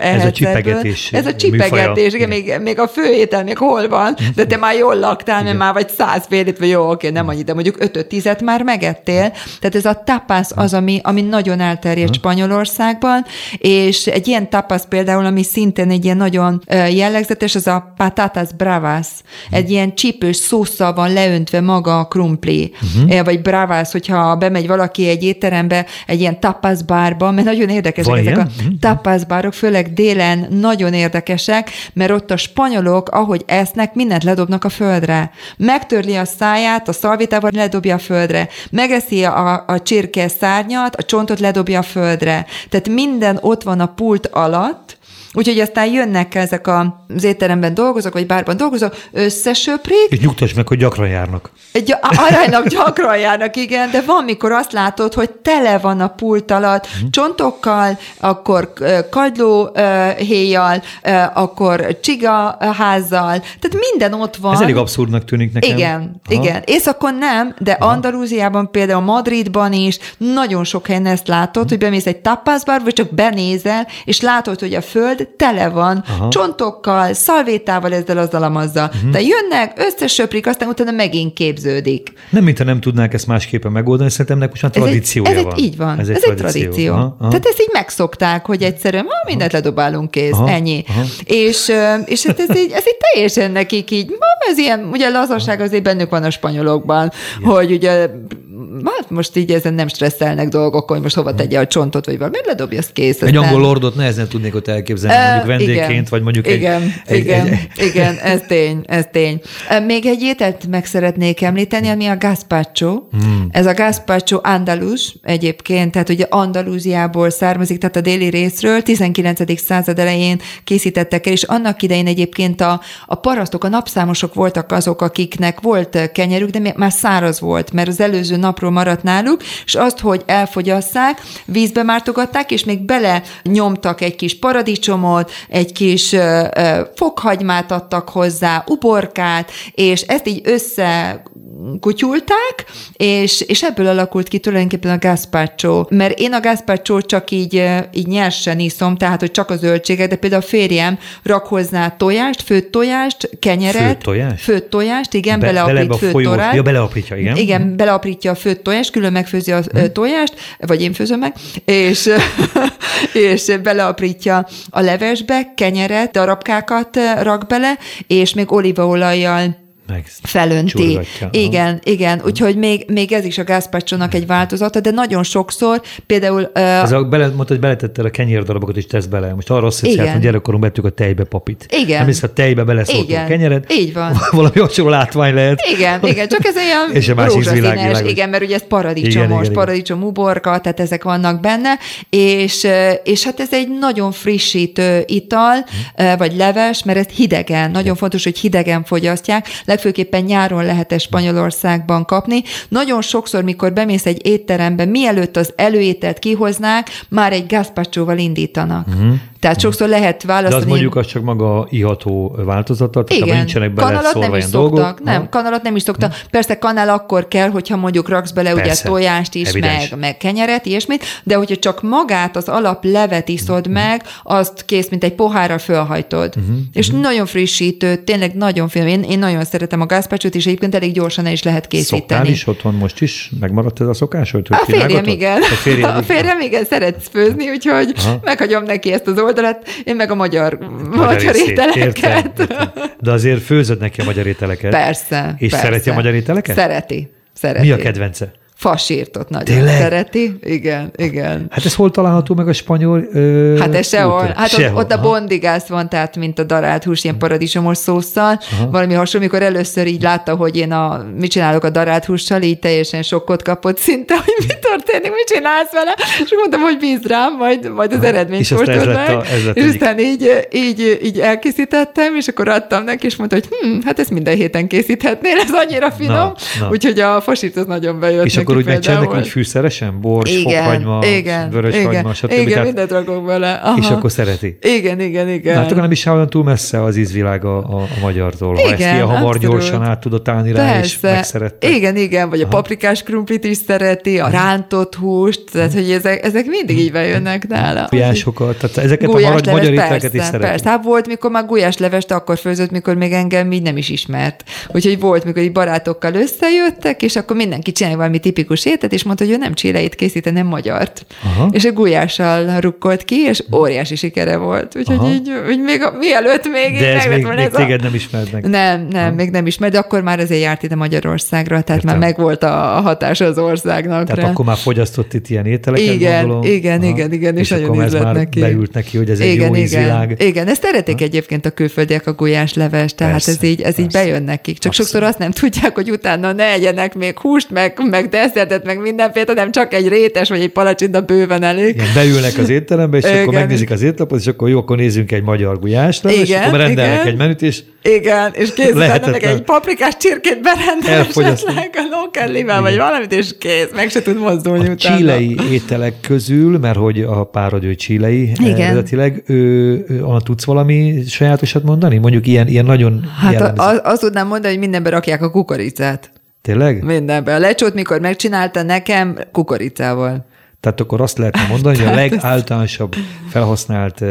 ehetsz ebből. csipegetés Ez a csipegetés, igen, még, még a főétel még hol van, de te már jól laktál, mert már vagy száz félét, vagy jó, oké, nem annyi, de mondjuk ötöt, tizet már megettél. Tehát ez a tapas az, ami, ami nagyon elterjedt Spanyolországban, és egy ilyen tapas például, ami szintén egy ilyen nagyon jellegzetes, az a patatas bravas. Egy ilyen csípős szószal van leöntve maga a krumpli, uh-huh. vagy bravas, hogyha bemegy valaki egy étterembe, egy ilyen tapas bárba, mert nagyon érdekesek ezek a tapaszbárok, főleg délen nagyon érdekesek, mert ott a spanyolok, ahogy esznek, mindent ledobnak a földre. Megtörli a száját, a szalvitával ledobja a földre. Megeszi a, a csirke szárnyat, a csontot ledobja a földre. Tehát minden ott van a pult alatt, Úgyhogy aztán jönnek ezek a- az étteremben dolgozók, vagy bárban dolgozók, összesöprik, És nyugtass meg, hogy gyakran járnak. egy aránylag gyakran járnak, igen, de van, mikor azt látod, hogy tele van a pult alatt Mhm. csontokkal, akkor kagyló héjjal, akkor csiga házzal, tehát minden ott van. Ez elég abszurdnak tűnik nekem. Igen, Aha. igen. Északon nem, de Andalúziában, például Madridban is nagyon sok helyen ezt látod, hogy bemész egy tapaszbar, vagy csak benézel, és látod, hogy a földre tele van, Aha. csontokkal, szalvétával, ezzel azzal amazzal. Uh-huh. De jönnek, összesöprik, aztán utána megint képződik. Nem, mintha nem tudnák ezt másképpen megoldani, szerintem ennek most már tradíciója ez egy, van. Ez egy, így van, ez egy, ez egy tradíció. Aha, aha. Tehát ezt így megszokták, hogy egyszerűen ha, mindent ledobálunk kész, aha, ennyi. Aha. És, és hát ez így, ez így teljesen nekik így, ez ilyen, ugye lazaság azért bennük van a spanyolokban, Igen. hogy ugye hát most így ezen nem stresszelnek dolgok, hogy most hova tegye a csontot, vagy valami, ledobja, azt kész. Egy angol lordot nehezen tudnék ott elképzelni, mondjuk vendégként, igen, vagy mondjuk igen, egy, igen, egy, egy, igen, ez tény, ez tény. Még egy ételt meg szeretnék említeni, ami a gazpacho. Hmm. Ez a gazpacho andalus egyébként, tehát ugye Andalúziából származik, tehát a déli részről, 19. század elején készítettek el, és annak idején egyébként a, a parasztok, a napszámosok voltak azok, akiknek volt kenyerük, de már száraz volt, mert az előző napról maradt náluk, és azt, hogy elfogyasszák, vízbe mártogatták, és még bele nyomtak egy kis paradicsomot, egy kis fokhagymát adtak hozzá, uborkát, és ezt így össze kutyulták, és, és ebből alakult ki tulajdonképpen a gazpacho, mert én a gazpacho csak így, így nyersen iszom, tehát, hogy csak a zöldséget, de például a férjem rak hozzá tojást, főtt tojást, kenyeret. Főtt tojást? Főtt tojást, igen, Be, beleaprít bele főtt tojást. Ja, beleaprítja, igen. Igen, beleaprítja a főtt tojást, külön megfőzi a hmm. tojást, vagy én főzöm meg, és, és beleaprítja a levesbe, kenyeret, darabkákat rak bele, és még olívaolajjal meg felönti. Igen, igen, úgyhogy még, még ez is a gázpacsónak egy változata, de nagyon sokszor például... Uh, ez a, bele, mondtad, hogy beletettél a kenyérdarabokat is tesz bele. Most arra azt hogy gyerekkorunk vettük a tejbe papit. Igen. Nem hisz, a tejbe beleszóltunk a kenyered. Így van. Valami hasonló látvány lehet. Igen, igen, csak ez olyan és a másik világ, igen, mert ugye ez paradicsomos, igen, paradicsom uborka, tehát ezek vannak benne, és, és hát ez egy nagyon frissítő ital, hm. vagy leves, mert ez hidegen, nagyon fontos, hogy hidegen fogyasztják, legfőképpen nyáron lehet ezt Spanyolországban kapni. Nagyon sokszor, mikor bemész egy étterembe, mielőtt az előételt kihoznák, már egy gazpacsóval indítanak. Uh-huh. Tehát sokszor lehet választani. De az mondjuk az csak maga iható változata, tehát Igen. nincsenek bele kanalat nem is dolgok. Szoktak, nem, kanalat nem is szoktak. Hmm. Persze kanál akkor kell, hogyha mondjuk raksz bele Persze. ugye tojást is, meg, meg kenyeret, ilyesmit, de hogyha csak magát, az alaplevet iszod hmm. meg, azt kész, mint egy pohárra fölhajtod. Hmm. És hmm. nagyon frissítő, tényleg nagyon film. Én, én nagyon szeretem a gázpacsot, és egyébként elég gyorsan el is lehet készíteni. Szoktál is otthon most is? Megmaradt ez a szokás? Hogy a férjem igen. A férjem, a férjem igen, szeretsz főzni, úgyhogy Aha. meghagyom neki ezt az oldalat, én meg a magyar, magyar, magyar ételeket. Értem, De azért főzöd neki a magyar ételeket. Persze. És persze. szereti a magyar ételeket? Szereti. szereti. Mi a kedvence? Fasírtot nagyon Tényleg? szereti. Igen, igen. Hát ez hol található meg a spanyol ö, Hát ez sehol. Hát sehol. Ott, ott a bondigász van, tehát mint a darált hús, ilyen paradicsomos szószal, Aha. valami hasonló, amikor először így látta, hogy én a, mit csinálok a darált hússal, így teljesen sokkot kapott szinte, hogy mi történik, mit csinálsz vele, és mondtam, hogy bíz rám, majd, majd az eredményt kóstolod meg. A, és aztán így, így, így elkészítettem, és akkor adtam neki, és mondta, hogy hm, hát ezt minden héten készíthetnél, ez annyira finom, na, na. úgyhogy a fasírt az nagyon bejött és akkor úgy megcsinálnak úgy fűszeresen? Bors, igen, fokhagyma, igen, vörös igen, hagyma, stb. Igen, tehát, mindent rakok bele. Aha. És akkor szereti. Igen, igen, igen. Hát akkor nem is olyan túl messze az ízvilág a, a, a magyartól. Ha igen, ezt ilyen hamar abszolút. gyorsan át tudott állni rá, Persze. és megszerette. Igen, igen, vagy Aha. a paprikás krumplit is szereti, a rántott húst, tehát hogy ezek, ezek mindig így bejönnek nála. Gulyásokat, tehát ezeket a magyar, magyar ételeket is szereti. Persze, hát volt, mikor már gulyás levest akkor főzött, mikor még engem így nem is ismert. Úgyhogy volt, mikor így barátokkal összejöttek, és akkor mindenki csinálja valami tipikus étet, és mondta, hogy ő nem csileit készít, hanem magyart. Aha. És a gulyással rukkolt ki, és óriási sikere volt. Úgyhogy Aha. így, úgy még a, mielőtt még... De ez még, még ez téged a... nem ismernek. Nem, nem, Aha. még nem ismert, de akkor már azért járt ide Magyarországra, tehát Értem. már megvolt a, a hatás az országnak. Tehát akkor már fogyasztott itt ilyen ételeket, igen, gondolom. Igen, Aha. igen, igen, és, és nagyon ízlett neki. beült neki, hogy ez egy igen, jó igen, ízvilág. Igen, ezt szeretik egyébként a külföldiek a gulyás leves, tehát persze, ez így, ez így bejön nekik. Csak Abszolút. sokszor azt nem tudják, hogy utána ne egyenek még húst, meg, meg desszertet, meg mindenféle, hanem csak egy rétes vagy egy palacsinta bőven elég. Igen, beülnek az étterembe, és igen. akkor megnézik az étlapot, és akkor jó, akkor nézzünk egy magyar gulyást, és akkor rendelnek igen. egy menüt, és igen, és kész, ennek egy paprikás csirkét berendel, esetleg a lokellivel, vagy valamit, és kész, meg se tud mozdulni a utána. csílei ételek közül, mert hogy a párod ő csílei eredetileg, ő, ő, ő, tudsz valami sajátosat mondani? Mondjuk ilyen, ilyen nagyon Hát az, azt tudnám mondani, hogy mindenbe rakják a kukoricát. Tényleg? Mindenben. A lecsót, mikor megcsinálta nekem, kukoricával. Tehát akkor azt lehetne mondani, hogy a legáltalánosabb felhasznált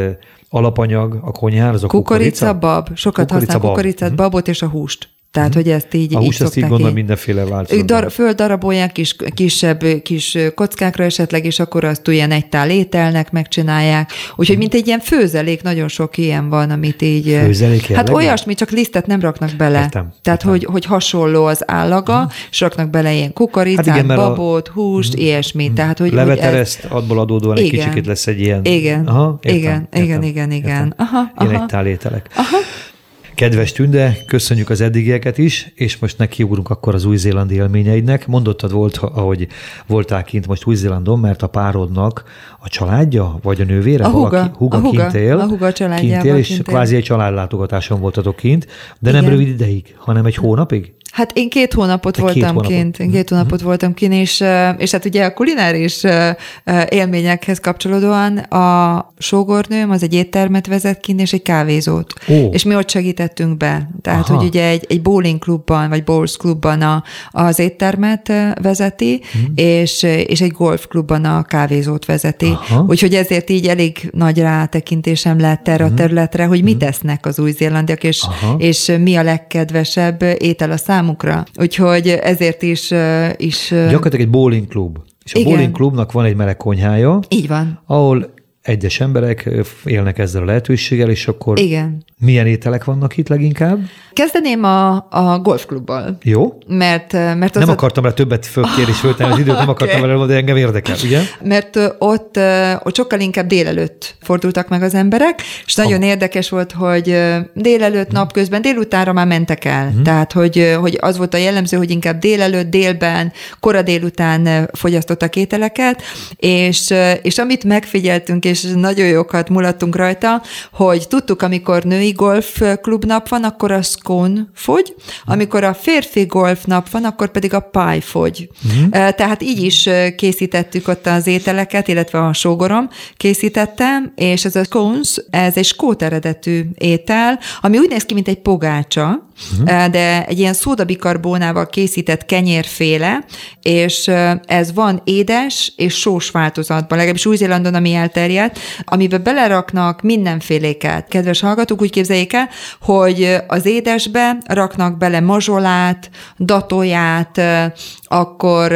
alapanyag a konyhán, az a Kukorica, kukorica? bab. Sokat Kukorica, használ kukoricát, Mhm. babot és a húst. Tehát, hogy ezt így A így azt így szokták gondolom így- mindenféle ők változatban. dar, földarabolják kis, kisebb kis kockákra esetleg, és akkor azt ilyen egy tál ételnek megcsinálják. Úgyhogy mint egy ilyen főzelék, nagyon sok ilyen van, amit így... Főzelék Hát jellegű? olyasmi, csak lisztet nem raknak bele. Értem, Tehát, értem. Hogy, hogy hasonló az állaga, és raknak bele ilyen kukoricát, Hát igen, mert a- babot, húst, ilyesmi. Tehát, hogy, hogy ez, Levetereszt, abból adódóan egy Igen. kicsikét lesz egy ilyen... Igen, Aha, értem, igen, értem, igen, igen, igen. értem. Aha, Ilyen aha. egy tál ételek. Aha. Kedves Tünde, köszönjük az eddigieket is, és most nekiugrunk akkor az új-zélandi élményeidnek. Mondottad volt, ahogy voltál kint most Új-Zélandon, mert a párodnak a családja, vagy a nővére? A hol húga, ki- húga a húga, kint él. a családjával kint él, és kint él. kvázi egy családlátogatáson voltatok kint, de nem Igen. rövid ideig, hanem egy hónapig? Hát én két hónapot Te voltam két hónapot. kint, én két hónapot voltam kint, és, eh, és hát ugye a kulináris eh, eh, élményekhez kapcsolódóan a sógornőm az egy éttermet vezet kint, és egy kávézót. Ó. És mi ott segítettünk be. Tehát, Aha. hogy ugye egy, egy bowling klubban, vagy bowls klubban a, az éttermet vezeti, Mhm. és, és egy golf klubban a kávézót vezeti. Aha. Úgyhogy ezért így elég nagy rátekintésem lett erre a területre, hogy mit esznek az új-zélandiak, és, Mhm. Aha. és mi a legkedvesebb étel a számukra. Úgyhogy ezért is, is Gyakorlatilag egy bowling klub. És a Igen. bowling klubnak van egy meleg konyhája, így van. ahol egyes emberek élnek ezzel a lehetőséggel, és akkor Igen. milyen ételek vannak itt leginkább? Kezdeném a, a golfklubbal. Jó? Mert, mert az Nem akartam rá többet fölkérés föltenni az időt, nem akartam Oké. vele, de engem érdekel, ugye? mert ott, ott sokkal inkább délelőtt fordultak meg az emberek, és nagyon érdekes volt, hogy délelőtt, Mhm. napközben, délutánra már mentek el. Tehát, hogy, hogy az volt a jellemző, hogy inkább délelőtt, délben, kora délután fogyasztottak ételeket, és, és amit megfigyeltünk, és nagyon jókat mulattunk rajta, hogy tudtuk, amikor női golfklub nap van, akkor a scone fogy, amikor a férfi golf nap van, akkor pedig a pie fogy. Uh-huh. Tehát így is készítettük ott az ételeket, illetve a sógorom készítettem, és ez a scones, ez egy skót eredetű étel, ami úgy néz ki, mint egy pogácsa, uh-huh. de egy ilyen szódabikarbónával készített kenyérféle, és ez van édes és sós változatban, legalábbis Új-Zélandon, ami elterjedt, amiben beleraknak mindenféléket. Kedves hallgatók, úgy képzeljék el, hogy az édesbe raknak bele mazsolát, datóját, akkor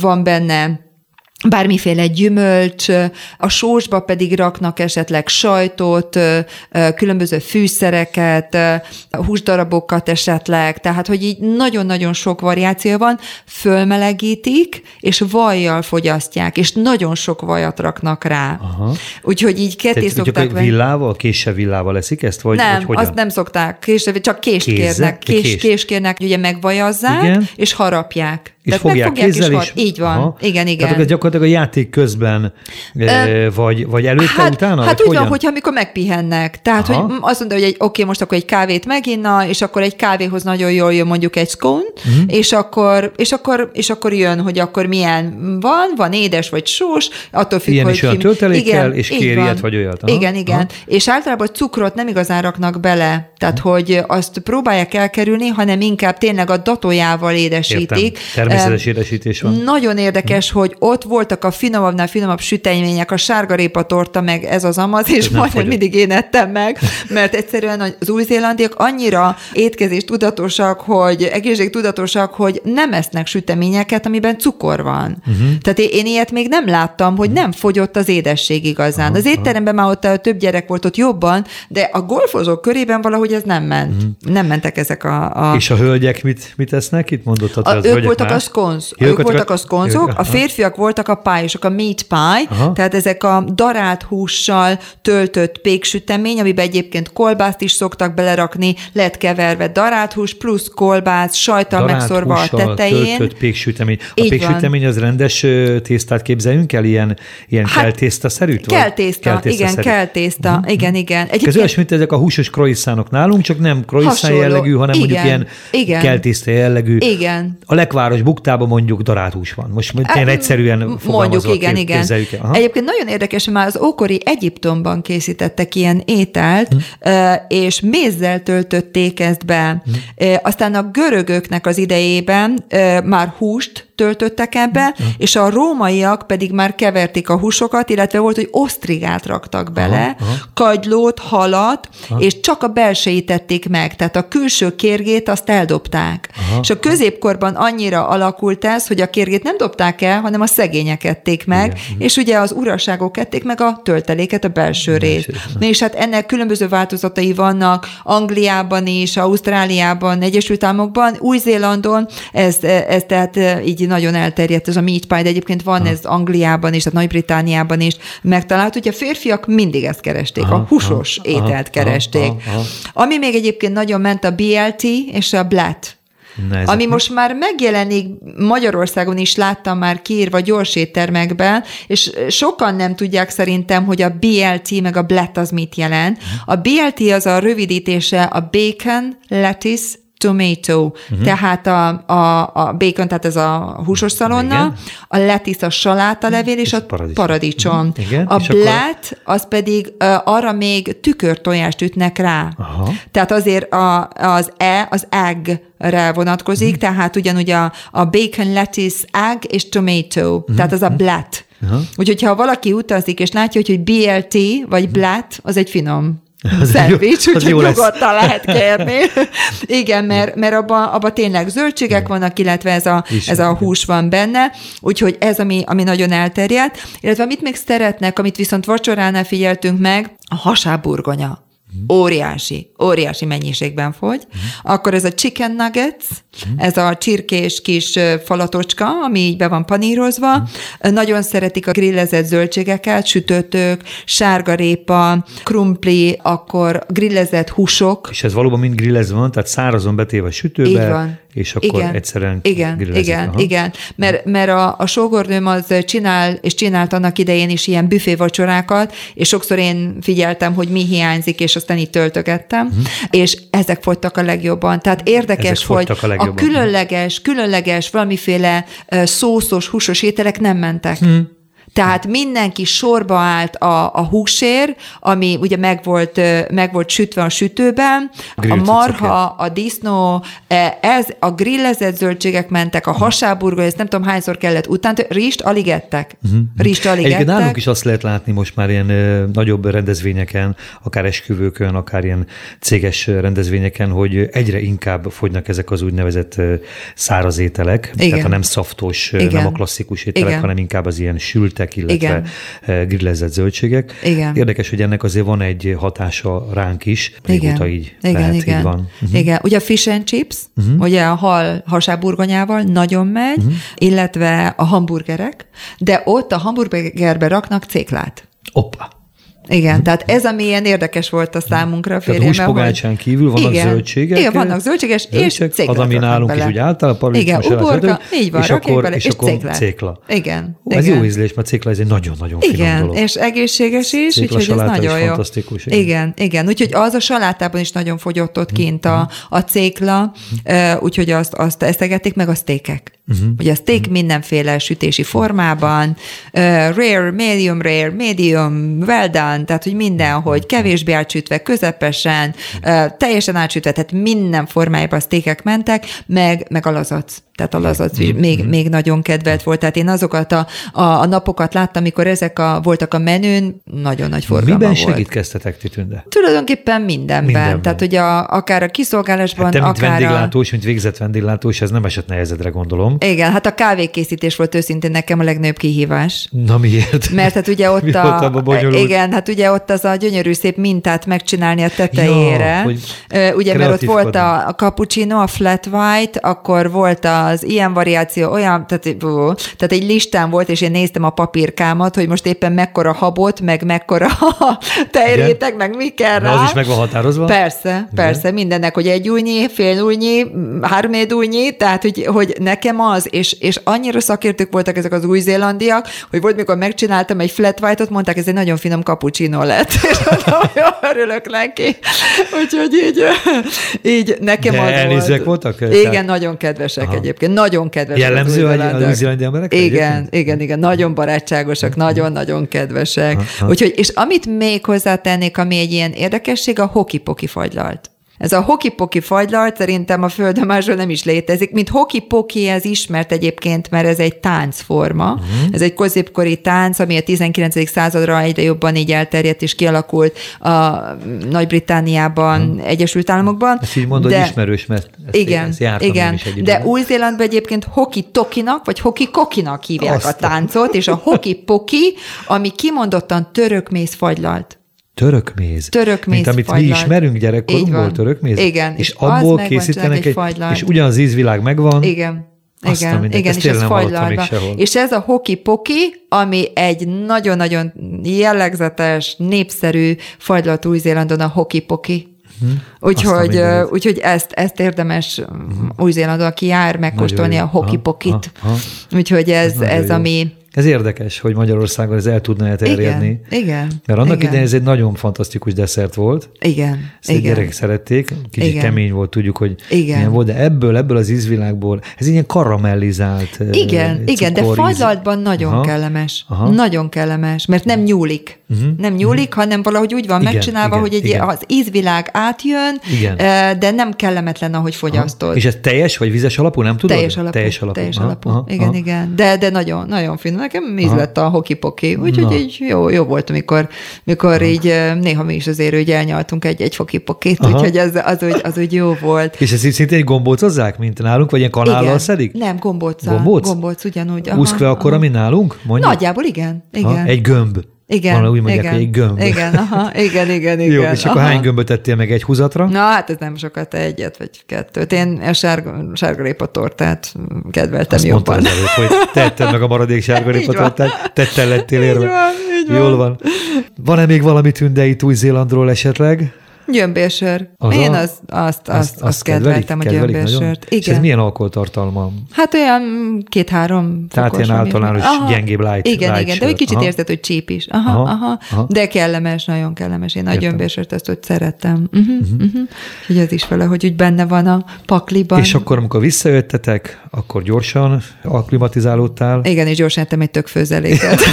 van benne bármiféle gyümölcs, a sósba pedig raknak esetleg sajtot, különböző fűszereket, húsdarabokat esetleg, tehát hogy így nagyon-nagyon sok variáció van, fölmelegítik, és vajjal fogyasztják, és nagyon sok vajat raknak rá. Aha. Úgyhogy így ketté Tehát szokták venni. villával, késsel villával leszik ezt, vagy, Nem, vagy hogyan? azt nem szokták. Kés, csak kést Kézzel? kérnek. Kés, Kést. kés kérnek, ugye megvajazzák, Igen. és harapják. És Tehát fogják megfogják kézzel is? Így van. Aha. Igen, igen. Tehát ez gyakorlatilag a játék közben, e, vagy, vagy előtte, Hát, utána? hát úgy van, hogyan? hogyha amikor megpihennek. Tehát, Aha. hogy azt mondja, hogy egy, oké, most akkor egy kávét meginna, és akkor egy kávéhoz nagyon jól jön mondjuk egy scone, uh-huh. és, akkor, és, akkor, és akkor jön, hogy akkor milyen van, van édes vagy sós, attól függ, Ilyen hogy is olyan töltelékkel, és kér van. ilyet vagy olyat. Aha, Igen, igen. aha. És általában cukrot nem igazán raknak bele, tehát hogy azt próbálják elkerülni, hanem inkább tényleg a datójával édesítik. Értem. Természetes édesítés van. Nagyon érdekes, hogy ott voltak a finomabbnál finomabb sütemények, a sárgarépa torta, meg ez az amaz, és nem majdnem fogyott. mindig én ettem meg, mert egyszerűen az új-zélandiak annyira étkezés tudatosak, hogy egészség tudatosak, hogy nem esznek süteményeket, amiben cukor van. Uh-huh. Tehát én, ilyet még nem láttam, hogy nem fogyott az édesség igazán. Aha, az étteremben már ott több gyerek volt ott jobban, de a golfozók körében valahogy ez nem ment. Uh-huh. Nem mentek ezek a... a. És a hölgyek mit, mit esznek? Itt mondottad, a, hogy az ők voltak más? Ja, ők voltak a sconzok, ők- a férfiak voltak a pályosok, a meat pie, Aha. tehát ezek a darált hússal töltött péksütemény, amiben egyébként kolbászt is szoktak belerakni, lehet keverve darált hús plusz kolbász, sajtal megszorva a tetején. Töltött péksütemény. A Így péksütemény az rendes tésztát képzeljünk el? Ilyen, ilyen Hát, keltészta-szerűt? vagy? Kell tészta, igen, szerű. kell tészta, Mhm. igen, igen. Ez olyasmi, mint ezek a húsos croissantok nálunk, csak nem croissant jellegű, hanem mondjuk Igen, ilyen igen. keltészta jellegű. Igen. A lekváros buktában mondjuk darált hús van. Most ilyen egyszerűen Mondjuk, igen, kép- igen. Aha. Egyébként nagyon érdekes, már az ókori Egyiptomban készítettek ilyen ételt, Hm. és mézzel töltötték ezt be. Hm. Aztán a görögöknek az idejében már húst töltöttek ebbe, és a rómaiak pedig már keverték a húsokat, illetve volt, hogy osztrigát raktak bele, aha, aha. kagylót, halat, aha. és csak a belsejét tették meg, tehát a külső kérgét azt eldobták. Aha. És a középkorban annyira alakult ez, hogy a kérgét nem dobták el, hanem a szegények ették meg, Igen. és ugye az uraságok ették meg a tölteléket, a belső részt. Na és hát ennek különböző változatai vannak Angliában is, Ausztráliában, Egyesült Államokban, Új-Zélandon, ez, ez tehát így nagyon elterjedt, ez a meat pie, de egyébként van ha. ez Angliában is, tehát Nagy-Britániában is megtalált, hogy a férfiak mindig ezt keresték, aha, a húsos aha, ételt aha, keresték. Aha, aha. Ami még egyébként nagyon ment a BLT és a BLAT Na, ami most már megjelenik, Magyarországon is láttam már kiírva gyors éttermekben, és sokan nem tudják szerintem, hogy a BLT meg a BLAT az mit jelent. A BLT az a rövidítése a Bacon, Lettuce, tomato, uh-huh. tehát a, a, a bacon, tehát ez a húsos szalonna, Igen. a lettuce a salátalevél és, és a paradicsom. paradicsom. Uh-huh. Igen. A blatt, akkor... az pedig uh, arra még tükörtojást ütnek rá. Aha. Tehát azért a, az e, az egg-re vonatkozik, uh-huh. tehát ugyanúgy a, a bacon, lettuce, egg és tomato, uh-huh. tehát az a blatt. Uh-huh. Úgyhogy ha valaki utazik, és látja, hogy, BLT vagy blatt, az egy finom szendvics, úgyhogy nyugodtan lehet kérni. Igen, mert, mert abban abba tényleg zöldségek vannak, illetve ez a, ez a hús van benne, úgyhogy ez, ami, ami nagyon elterjedt. Illetve amit még szeretnek, amit viszont vacsoránál figyeltünk meg, a hasáburgonya óriási, óriási mennyiségben fogy. Akkor ez a chicken nuggets, ez a csirkés kis falatocska, ami így be van panírozva. Nagyon szeretik a grillezett zöldségeket, sütőtök, sárgarépa, krumpli, akkor grillezett húsok. És ez valóban mind grillezve van, tehát szárazon betéve a sütőbe, így van. És akkor igen, egyszerűen Igen, igen, Aha. igen. Mert, mert a, a sógornőm az csinál, és csinált annak idején is ilyen büfévacsorákat, és sokszor én figyeltem, hogy mi hiányzik, és aztán itt töltögettem, uh-huh. és ezek fogytak a legjobban. Tehát érdekes, ezek hogy a, a különleges, különleges, valamiféle szószos, húsos ételek nem mentek. Uh-huh. Tehát mindenki sorba állt a, a húsér, ami ugye meg volt, meg volt sütve a sütőben, Grill a marha, a disznó, e, ez, a grillezett zöldségek mentek, a hasáburga, ezt nem tudom hányszor kellett utána, rist alig ettek. Uh-huh. Rist alig Egyébként ettek. nálunk is azt lehet látni most már ilyen ö, nagyobb rendezvényeken, akár esküvőkön, akár ilyen céges rendezvényeken, hogy egyre inkább fogynak ezek az úgynevezett száraz ételek, Igen. tehát a nem szaftos, Igen. nem a klasszikus ételek, Igen. hanem inkább az ilyen sült zöldségek, illetve Igen. grillezett zöldségek. Igen. Érdekes, hogy ennek azért van egy hatása ránk is, régóta így igen, lehet, igen. Így van. Uh-huh. Igen, ugye a fish and chips, uh-huh. ugye a hal hasáburgonyával nagyon megy, uh-huh. illetve a hamburgerek, de ott a hamburgerbe raknak céklát. Oppa. Igen, hm. tehát ez, ami ilyen érdekes volt a számunkra. Tehát húspogácsán kívül vannak igen, zöldségek. Igen, vannak zöldséges, zöldségek, és Az, ami nálunk bele. is úgy általában Igen, uborka, így van, és akkor, bele, és, és cékla. cékla. Igen. Hú, ez igen. jó ízlés, mert cékla ez egy nagyon-nagyon finom igen, dolog. és egészséges is, cékla úgyhogy ez nagyon jó. fantasztikus. Igen. igen, igen, úgyhogy az a salátában is nagyon fogyott ott kint a, a cékla, úgyhogy azt, azt eszegették, meg a sztékek. Uh-huh. Ugye a steak uh-huh. mindenféle sütési formában, uh, rare, medium rare, medium, well done, tehát hogy minden, hogy kevésbé átsütve, közepesen, teljesen átsütve, tehát minden formájában a steakek mentek, meg, meg a lazac tehát a lazac még, még nagyon kedvelt volt. Tehát én azokat a, a, a napokat láttam, amikor ezek a, voltak a menün, nagyon nagy forgalma Miben volt. segítkeztetek ti tünde? Tulajdonképpen mindenben. mindenben. Tehát ugye a, akár a kiszolgálásban, hát te, mint akár vendéglátós, a... mint végzett vendéglátós, ez nem esett nehezedre, gondolom. Igen, hát a kávékészítés volt őszintén nekem a legnagyobb kihívás. Na miért? Mert hát ugye ott, a igen, hát ugye ott az a gyönyörű szép mintát megcsinálni a tetejére. Ja, ugye, mert ott volt a, a cappuccino, a flat white, akkor volt a az ilyen variáció, olyan, tehát, tehát egy listán volt, és én néztem a papírkámat, hogy most éppen mekkora habot, meg mekkora tejréteg, meg mi kell rá. az is meg van határozva? Persze, Igen. persze, mindennek, hogy egy újnyi, fél újnyi, három újnyi, tehát, hogy, hogy nekem az, és, és annyira szakértők voltak ezek az új-zélandiak, hogy volt, mikor megcsináltam egy flat white-ot, mondták, ez egy nagyon finom cappuccino lett, és nagyon örülök neki. Úgyhogy így, így nekem De az volt. voltak? Igen, tehát... nagyon kedvesek Aha. egyébként egyébként nagyon kedvesek. Jellemző a új-zélandi emberek? Igen, egyébként? igen, igen, nagyon barátságosak, nagyon-nagyon kedvesek. Ha, ha. Úgyhogy, és amit még hozzátennék, ami egy ilyen érdekesség, a hoki-poki fagylalt. Ez a hokipoki fagylalt szerintem a földön másról nem is létezik. Mint hokipoki ez ismert egyébként, mert ez egy táncforma. Uh-huh. Ez egy középkori tánc, ami a 19. századra egyre jobban így elterjedt és kialakult a Nagy-Britániában, uh-huh. Egyesült Államokban. Ezt így mondod, de, ismerős, mert ezt, igen, ezt igen, is de Új-Zélandban egyébként hoki tokinak, vagy hoki kokinak hívják Azt a táncot, és a hoki poki, ami kimondottan törökmész fagylalt. Törökméz. Törökméz Mint amit fagylalt. mi ismerünk gyerekkorunkból, törökméz? Igen. És, és abból készítenek egy, egy és ugyanaz ízvilág megvan. Igen. Igen, mindent, igen, és ez fagylalva. És ez a hoki-poki, ami egy nagyon-nagyon jellegzetes, népszerű fagylalt Új-Zélandon a hoki-poki. Uh-huh. Úgyhogy, uh, úgyhogy ezt, ezt érdemes uh-huh. Új-Zélandon, aki jár, megkóstolni a hoki-pokit. Úgyhogy ez, ez, ez ami ez érdekes, hogy Magyarországon ez el tudna elterjedni. Igen, igen. Mert annak igen. idején ez egy nagyon fantasztikus desszert volt. Igen, Ezt igen. gyerekek szerették, kicsit igen. kemény volt, tudjuk, hogy igen. milyen volt, de ebből, ebből az ízvilágból, ez ilyen karamellizált Igen, cukor, igen, de fajlaltban nagyon Aha. kellemes. Aha. Nagyon kellemes, mert nem nyúlik. Uh-huh. Nem nyúlik, uh-huh. hanem valahogy úgy van igen, megcsinálva, igen, hogy egy, igen. az ízvilág átjön, igen. de nem kellemetlen, ahogy fogyasztod. Aha. És ez teljes vagy vizes alapú, nem tudod? Teljes alapú. Teljes alapú. Teljes alapú. Aha. Igen, Aha. igen. De, de nagyon, nagyon finom nekem íz lett a hokipoki, úgyhogy így jó, jó volt, amikor, mikor így néha mi is azért úgy elnyaltunk egy-egy hokipokit, Aha. úgyhogy az, az, úgy, az úgy jó volt. És ezt szintén egy gombócozzák, mint nálunk, vagy ilyen kanállal igen. szedik? Nem, gombóc. Gombóc? Gombóc, ugyanúgy. Úszkve akkor, ami nálunk? Mondjuk? Nagyjából igen. igen. Aha, egy gömb. Igen, Van, úgy mondják, igen, hogy egy gömb. Igen, aha, igen, igen, igen. Jó, és aha. akkor hány gömböt tettél meg egy húzatra? Na, hát ez nem sokat, egyet vagy kettőt. Én a sárga, sárga tortát kedveltem Azt jobban. Előbb, hogy tetted meg a maradék sárga tortát, tettel lettél érve. Így van, így van. Jól van. Van-e még valami tündeit Új-Zélandról esetleg? Gyömbérsör. Az Én az, azt, azt, azt, azt kedveltem a gyömbérsört. Igen. És ez milyen alkoholtartalma? Hát olyan két-három Tehát ilyen általános aha. gyengébb light Igen, light igen, de egy kicsit aha. érzed, hogy csíp is. Aha, aha, aha. aha. De kellemes, nagyon kellemes. Én a gyömbérsört ezt hogy szerettem. Uh-huh, uh-huh. Uh-huh. Hogy is vele, hogy úgy benne van a pakliban. És akkor, amikor visszajöttetek, akkor gyorsan akklimatizálódtál? Igen, és gyorsan ettem egy tök főzeléket.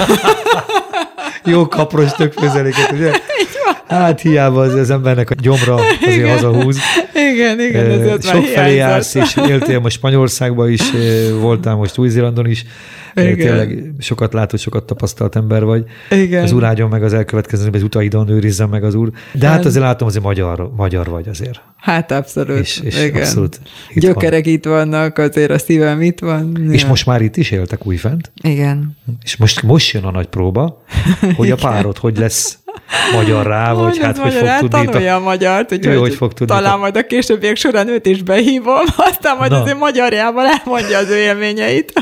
Jó kapros tök főzeléket, ugye? Hát hiába az, az embernek a gyomra azért igen. hazahúz. Igen, igen, ez Sok felé jársz, és éltél most Spanyolországban is, voltál most Új-Zélandon is. Igen. Tényleg sokat látott, sokat tapasztalt ember vagy. Igen. Az urágyon meg az elkövetkező, az utaidon őrizzen meg az úr. De hát, hát azért látom, azért magyar, magyar vagy azért. Hát abszolút. És, és Igen. abszolút itt Gyökerek van. itt vannak, azért a szívem itt van. És ja. most már itt is éltek újfent? Igen. És most, most jön a nagy próba, hogy a párod hogy lesz magyar rá, vagy hát hogy fog tudni. Tanulja a magyart, hogy, hogy fog tudni. Talán majd a későbbiek során őt is behívom, aztán majd Na. azért magyarjával elmondja az ő élményeit.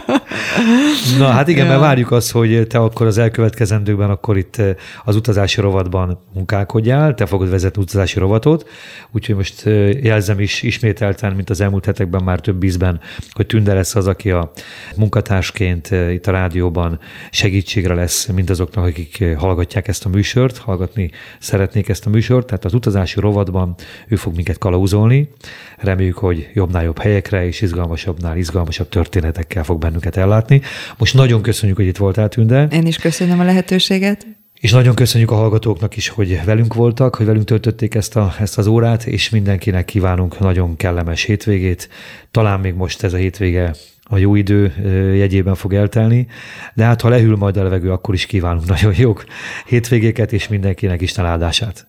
Na hát igen, ja. mert várjuk azt, hogy te akkor az elkövetkezendőkben akkor itt eh, az utazási rovatban munkálkodjál, te fogod vezetni utazási rovatot, úgyhogy most eh, jelzem is ismételten, mint az elmúlt hetekben már több ízben, hogy Tünde lesz az, aki a munkatársként eh, itt a rádióban segítségre lesz mindazoknak, akik hallgatják ezt a műsort, hallgatni szeretnék ezt a műsort, tehát az utazási rovatban ő fog minket kalauzolni. Reméljük, hogy jobbnál jobb helyekre és izgalmasabbnál izgalmasabb történetekkel fog bennünket ellátni. Most nagyon köszönjük, hogy itt voltál, Tünde. Én is köszönöm a lehetőséget. És nagyon köszönjük a hallgatóknak is, hogy velünk voltak, hogy velünk töltötték ezt, a, ezt az órát, és mindenkinek kívánunk nagyon kellemes hétvégét. Talán még most ez a hétvége a jó idő jegyében fog eltelni, de hát ha lehűl majd a levegő, akkor is kívánunk nagyon jó hétvégéket, és mindenkinek Isten áldását.